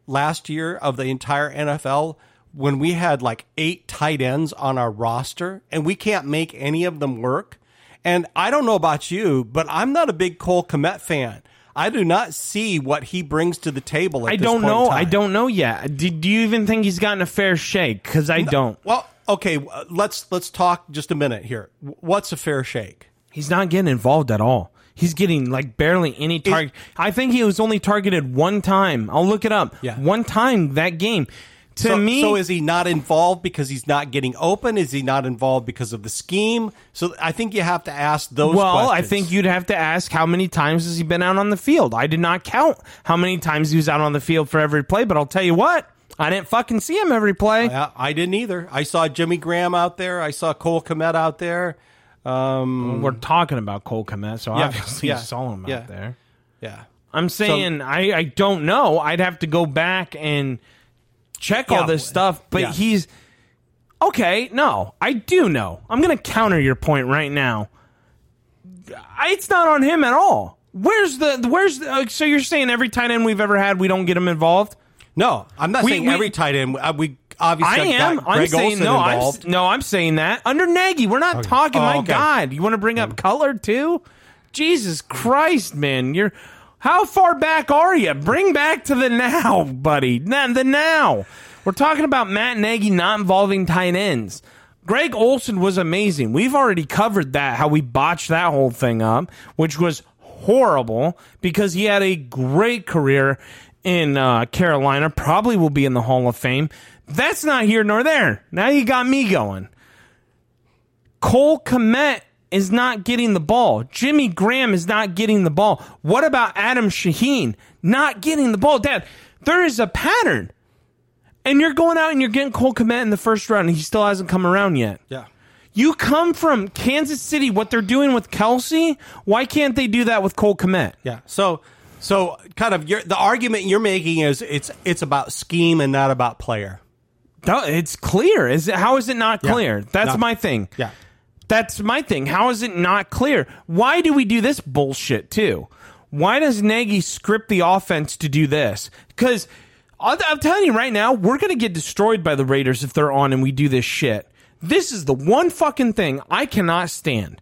last year of the entire NFL when we had like eight tight ends on our roster and we can't make any of them work? And I don't know about you, but I'm not a big Cole Kmet fan. I do not see what he brings to the table. At I this don't know. I don't know yet. Do, do you even think he's gotten a fair shake? Because I don't. Well, okay, let's let's talk just a minute here. What's a fair shake? He's not getting involved at all. He's getting like barely any target. I think he was only targeted one time. I'll look it up. Yeah. one time that game. To so, me, so is he not involved because he's not getting open? Is he not involved because of the scheme? So I think you have to ask those. well, I think you'd have to ask how many times has he been out on the field. I did not count how many times he was out on the field for every play, but I'll tell you what, I didn't fucking see him every play. Yeah, I didn't either. I saw Jimmy Graham out there. I saw Cole Kmet out there. Um, We're talking about Cole Kmet, so Yeah, obviously yeah, saw him yeah. out there. yeah, I'm saying I, I don't know. I'd have to go back and check Yeah, all this stuff, but yeah. he's okay. No, I do know. I'm going to counter your point right now. I, it's not on him at all. Where's the where's the, uh, so you're saying every tight end we've ever had we don't get him involved? no, I'm not We- saying we- every tight end. uh, We obviously I am. I'm saying Olsen no. I'm no. I'm saying that under Nagy, we're not talking. Oh, my okay. God, you want to bring up color too? Jesus Christ, man, you're how far back are you? Bring back to the now, buddy. The now. We're talking about Matt Nagy not involving tight ends. Greg Olsen was amazing. We've already covered that, how we botched that whole thing up, which was horrible because he had a great career in uh, Carolina, probably will be in the Hall of Fame. That's not here nor there. Now you got me going. Cole Kmet is not getting the ball. Jimmy Graham is not getting the ball. What about Adam Shaheen not getting the ball? Dad, there is a pattern. And you're going out and you're getting Cole Kmet in the first round, and he still hasn't come around yet. yeah. You come from Kansas City, what they're doing with Kelce, why can't they do that with Cole Kmet? Yeah. So so kind of your the argument you're making is it's it's about scheme and not about player. It's clear. Is it, how is it not Yeah. clear? That's No. my thing. Yeah. That's my thing. How is it not clear? Why do we do this bullshit too? Why does Nagy script the offense to do this? Because I'm telling you right now, we're going to get destroyed by the Raiders if they're on and we do this shit. This is the one fucking thing I cannot stand.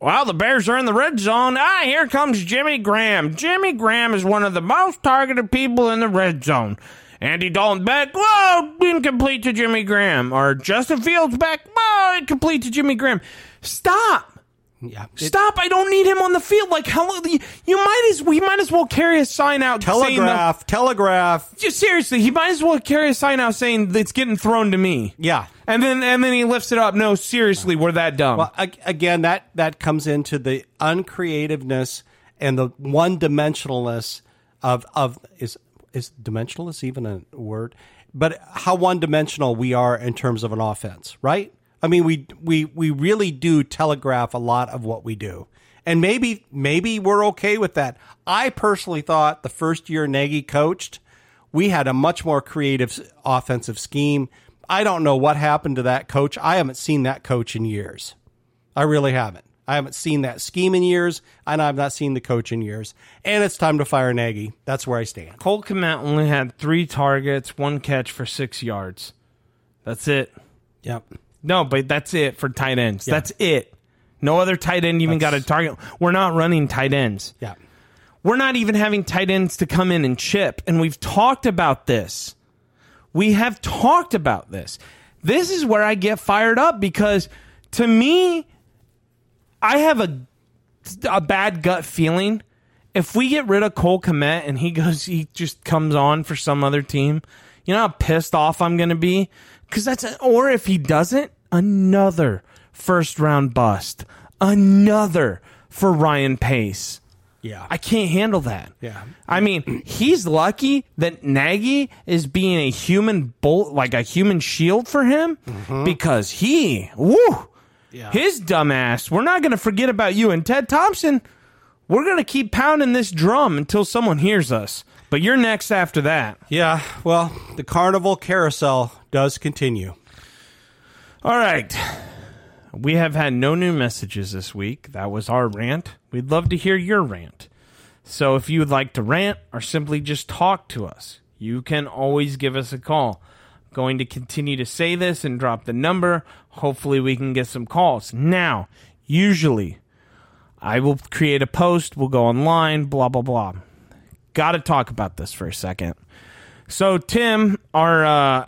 Well, the Bears are in the red zone. Ah, here comes Jimmy Graham. Jimmy Graham is one of the most targeted people in the red zone. Andy Dalton back, whoa, incomplete to Jimmy Graham. Or Justin Fields back, whoa, incomplete to Jimmy Graham. Stop. Yeah. Stop! I don't need him on the field. Like how you, you might as we might as well carry a sign out telegraph, telegraph. just seriously, he might as well carry a sign out saying it's getting thrown to me. Yeah. And then and then he lifts it up. No, seriously, we're that dumb. Well, again, that that comes into the uncreativeness and the one dimensionalness of of is is dimensionalness even a word? But how one dimensional we are in terms of an offense, right? I mean, we we we really do telegraph a lot of what we do. And maybe maybe we're okay with that. I personally thought the first year Nagy coached, we had a much more creative offensive scheme. I don't know what happened to that coach. I haven't seen that coach in years. I really haven't. I haven't seen that scheme in years, and I've not seen the coach in years. And it's time to fire Nagy. That's where I stand. Cole Kmet only had three targets, one catch for six yards. That's it. Yep. No, but that's it for tight ends. That's it. No other tight end even got a target. We're not running tight ends. Yeah. We're not even having tight ends to come in and chip. And we've talked about this. We have talked about this. This is where I get fired up because to me, I have a, a bad gut feeling. If we get rid of Cole Kmet and he goes, he just comes on for some other team, you know how pissed off I'm going to be? Because that's, a, or if he doesn't, another first round bust. Another for Ryan Pace. Yeah. I can't handle that. Yeah. I mean, he's lucky that Nagy is being a human bolt, like a human shield for him, mm-hmm. because he, woo, his dumbass. We're not going to forget about you and Ted Thompson. We're going to keep pounding this drum until someone hears us. But you're next after that. Yeah, well, the carnival carousel does continue. All right. We have had no new messages this week. That was our rant. We'd love to hear your rant. So if you would like to rant or simply just talk to us, you can always give us a call. Going to continue to say this and drop the number. Hopefully, we can get some calls. Now, usually, I will create a post, we'll go online, blah, blah, blah. Got to talk about this for a second. So, Tim, our, uh,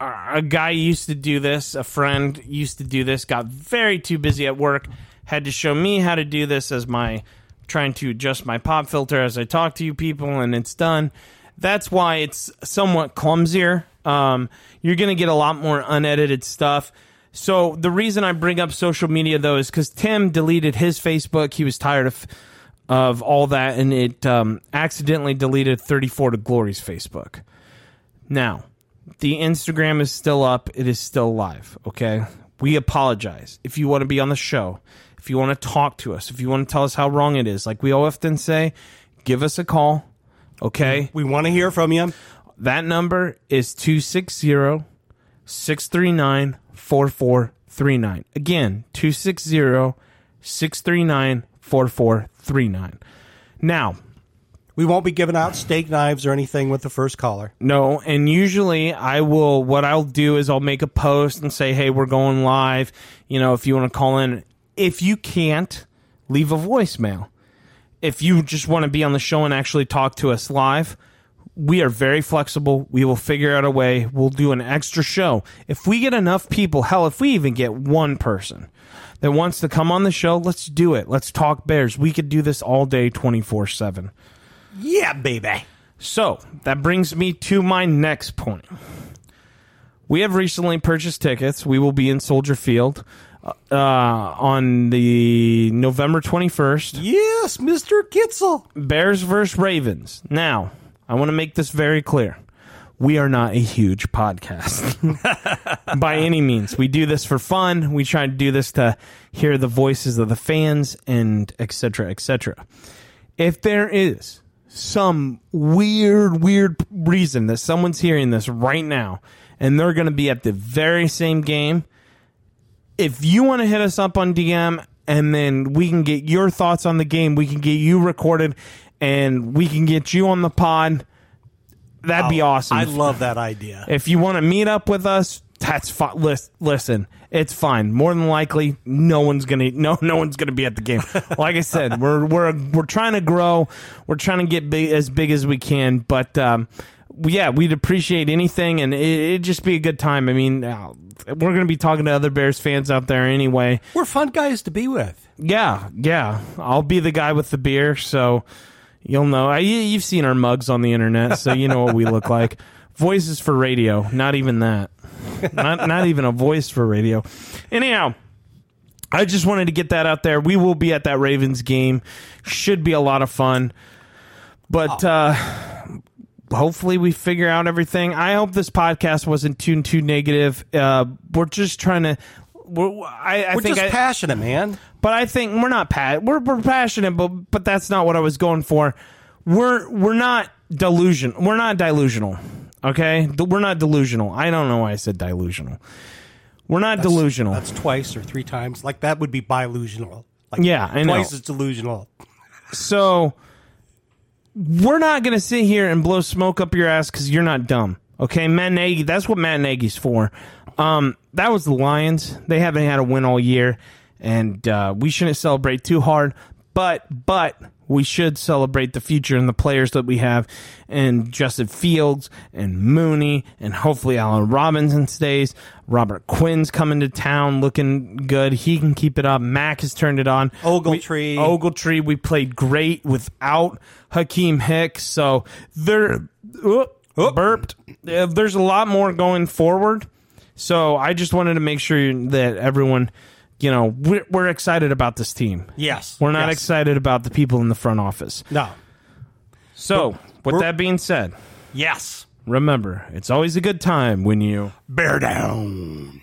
a guy used to do this, a friend used to do this, got very too busy at work, had to show me how to do this as my trying to adjust my pop filter as I talk to you people, and it's done. That's why it's somewhat clumsier. Um, you're going to get a lot more unedited stuff. So the reason I bring up social media though is because Tim deleted his Facebook. He was tired of of all that, and it um, accidentally deleted 34 to Glory's Facebook. Now, the Instagram is still up. It is still live. Okay, we apologize if you want to be on the show. If you want to talk to us, if you want to tell us how wrong it is, like we often say, give us a call. Okay. We want to hear from you. That number is 260 639 4439. Again, 260 639 4439. Now, We won't be giving out steak knives or anything with the first caller. No, and usually I will. What I'll do is I'll make a post and say, "Hey, we're going live. You know, if you want to call in. If you can't, leave a voicemail. If you just want to be on the show and actually talk to us live, we are very flexible. We will figure out a way. We'll do an extra show. If we get enough people, hell, if we even get one person that wants to come on the show, let's do it. Let's talk Bears. We could do this all day, twenty four seven. Yeah, baby. So that brings me to my next point. We have recently purchased tickets. We will be in Soldier Field uh, on the November 21st. Yes, Mr. Kitzel. Bears versus Ravens. Now, I want to make this very clear. We are not a huge podcast by any means. We do this for fun. We try to do this to hear the voices of the fans and et cetera, et cetera. If there is some weird, weird reason that someone's hearing this right now and they're going to be at the very same game, if you want to hit us up on DM and then we can get your thoughts on the game, we can get you recorded and we can get you on the pod. That'd be awesome. I love that idea. If you want to meet up with us, that's fine. Listen, it's fine. More than likely, no one's gonna no no one's gonna be at the game. Like I said, we're we're we're trying to grow. We're trying to get big as big as we can. But um, yeah, we'd appreciate anything, and it, would just be a good time. I mean, uh, we're gonna be talking to other Bears fans out there anyway. We're fun guys to be with. Yeah, yeah. I'll be the guy with the beer, so you'll know. I, you've seen our mugs on the internet, so you know what we look like. Voices for radio, not even that. not not even a voice for radio. Anyhow, I just wanted to get that out there. We will be at that Ravens game. Should be a lot of fun. But uh hopefully we figure out everything. I hope this podcast wasn't too too negative. Uh we're just trying to we're, I, I we're think just I, passionate, man. But I think we're not pat. We're, we're passionate, but but that's not what I was going for. We're we're not delusion. We're not delusional. Okay, we're not delusional. I don't know why I said delusional. We're not That's- delusional. That's twice or three times. Like that would be bilusional. Like Yeah, I know. twice is delusional. So we're not going to sit here and blow smoke up your ass because you're not dumb. Okay, Matt Nagy. That's what Matt Nagy's for. Um, that was the Lions. They haven't had a win all year, and uh, we shouldn't celebrate too hard. But but we should celebrate the future and the players that we have, and Justin Fields and Mooney, and hopefully Allen Robinson stays. Robert Quinn's coming to town, looking good. He can keep it up. Mack has turned it on. Ogletree. We, Ogletree, we played great without Akiem Hicks. So there, oop, burped. There's a lot more going forward. So I just wanted to make sure that everyone, you know, we're, we're excited about this team. Yes. We're not Yes. excited about the people in the front office. No. So, with that being said, Yes. remember, it's always a good time when you Bear down.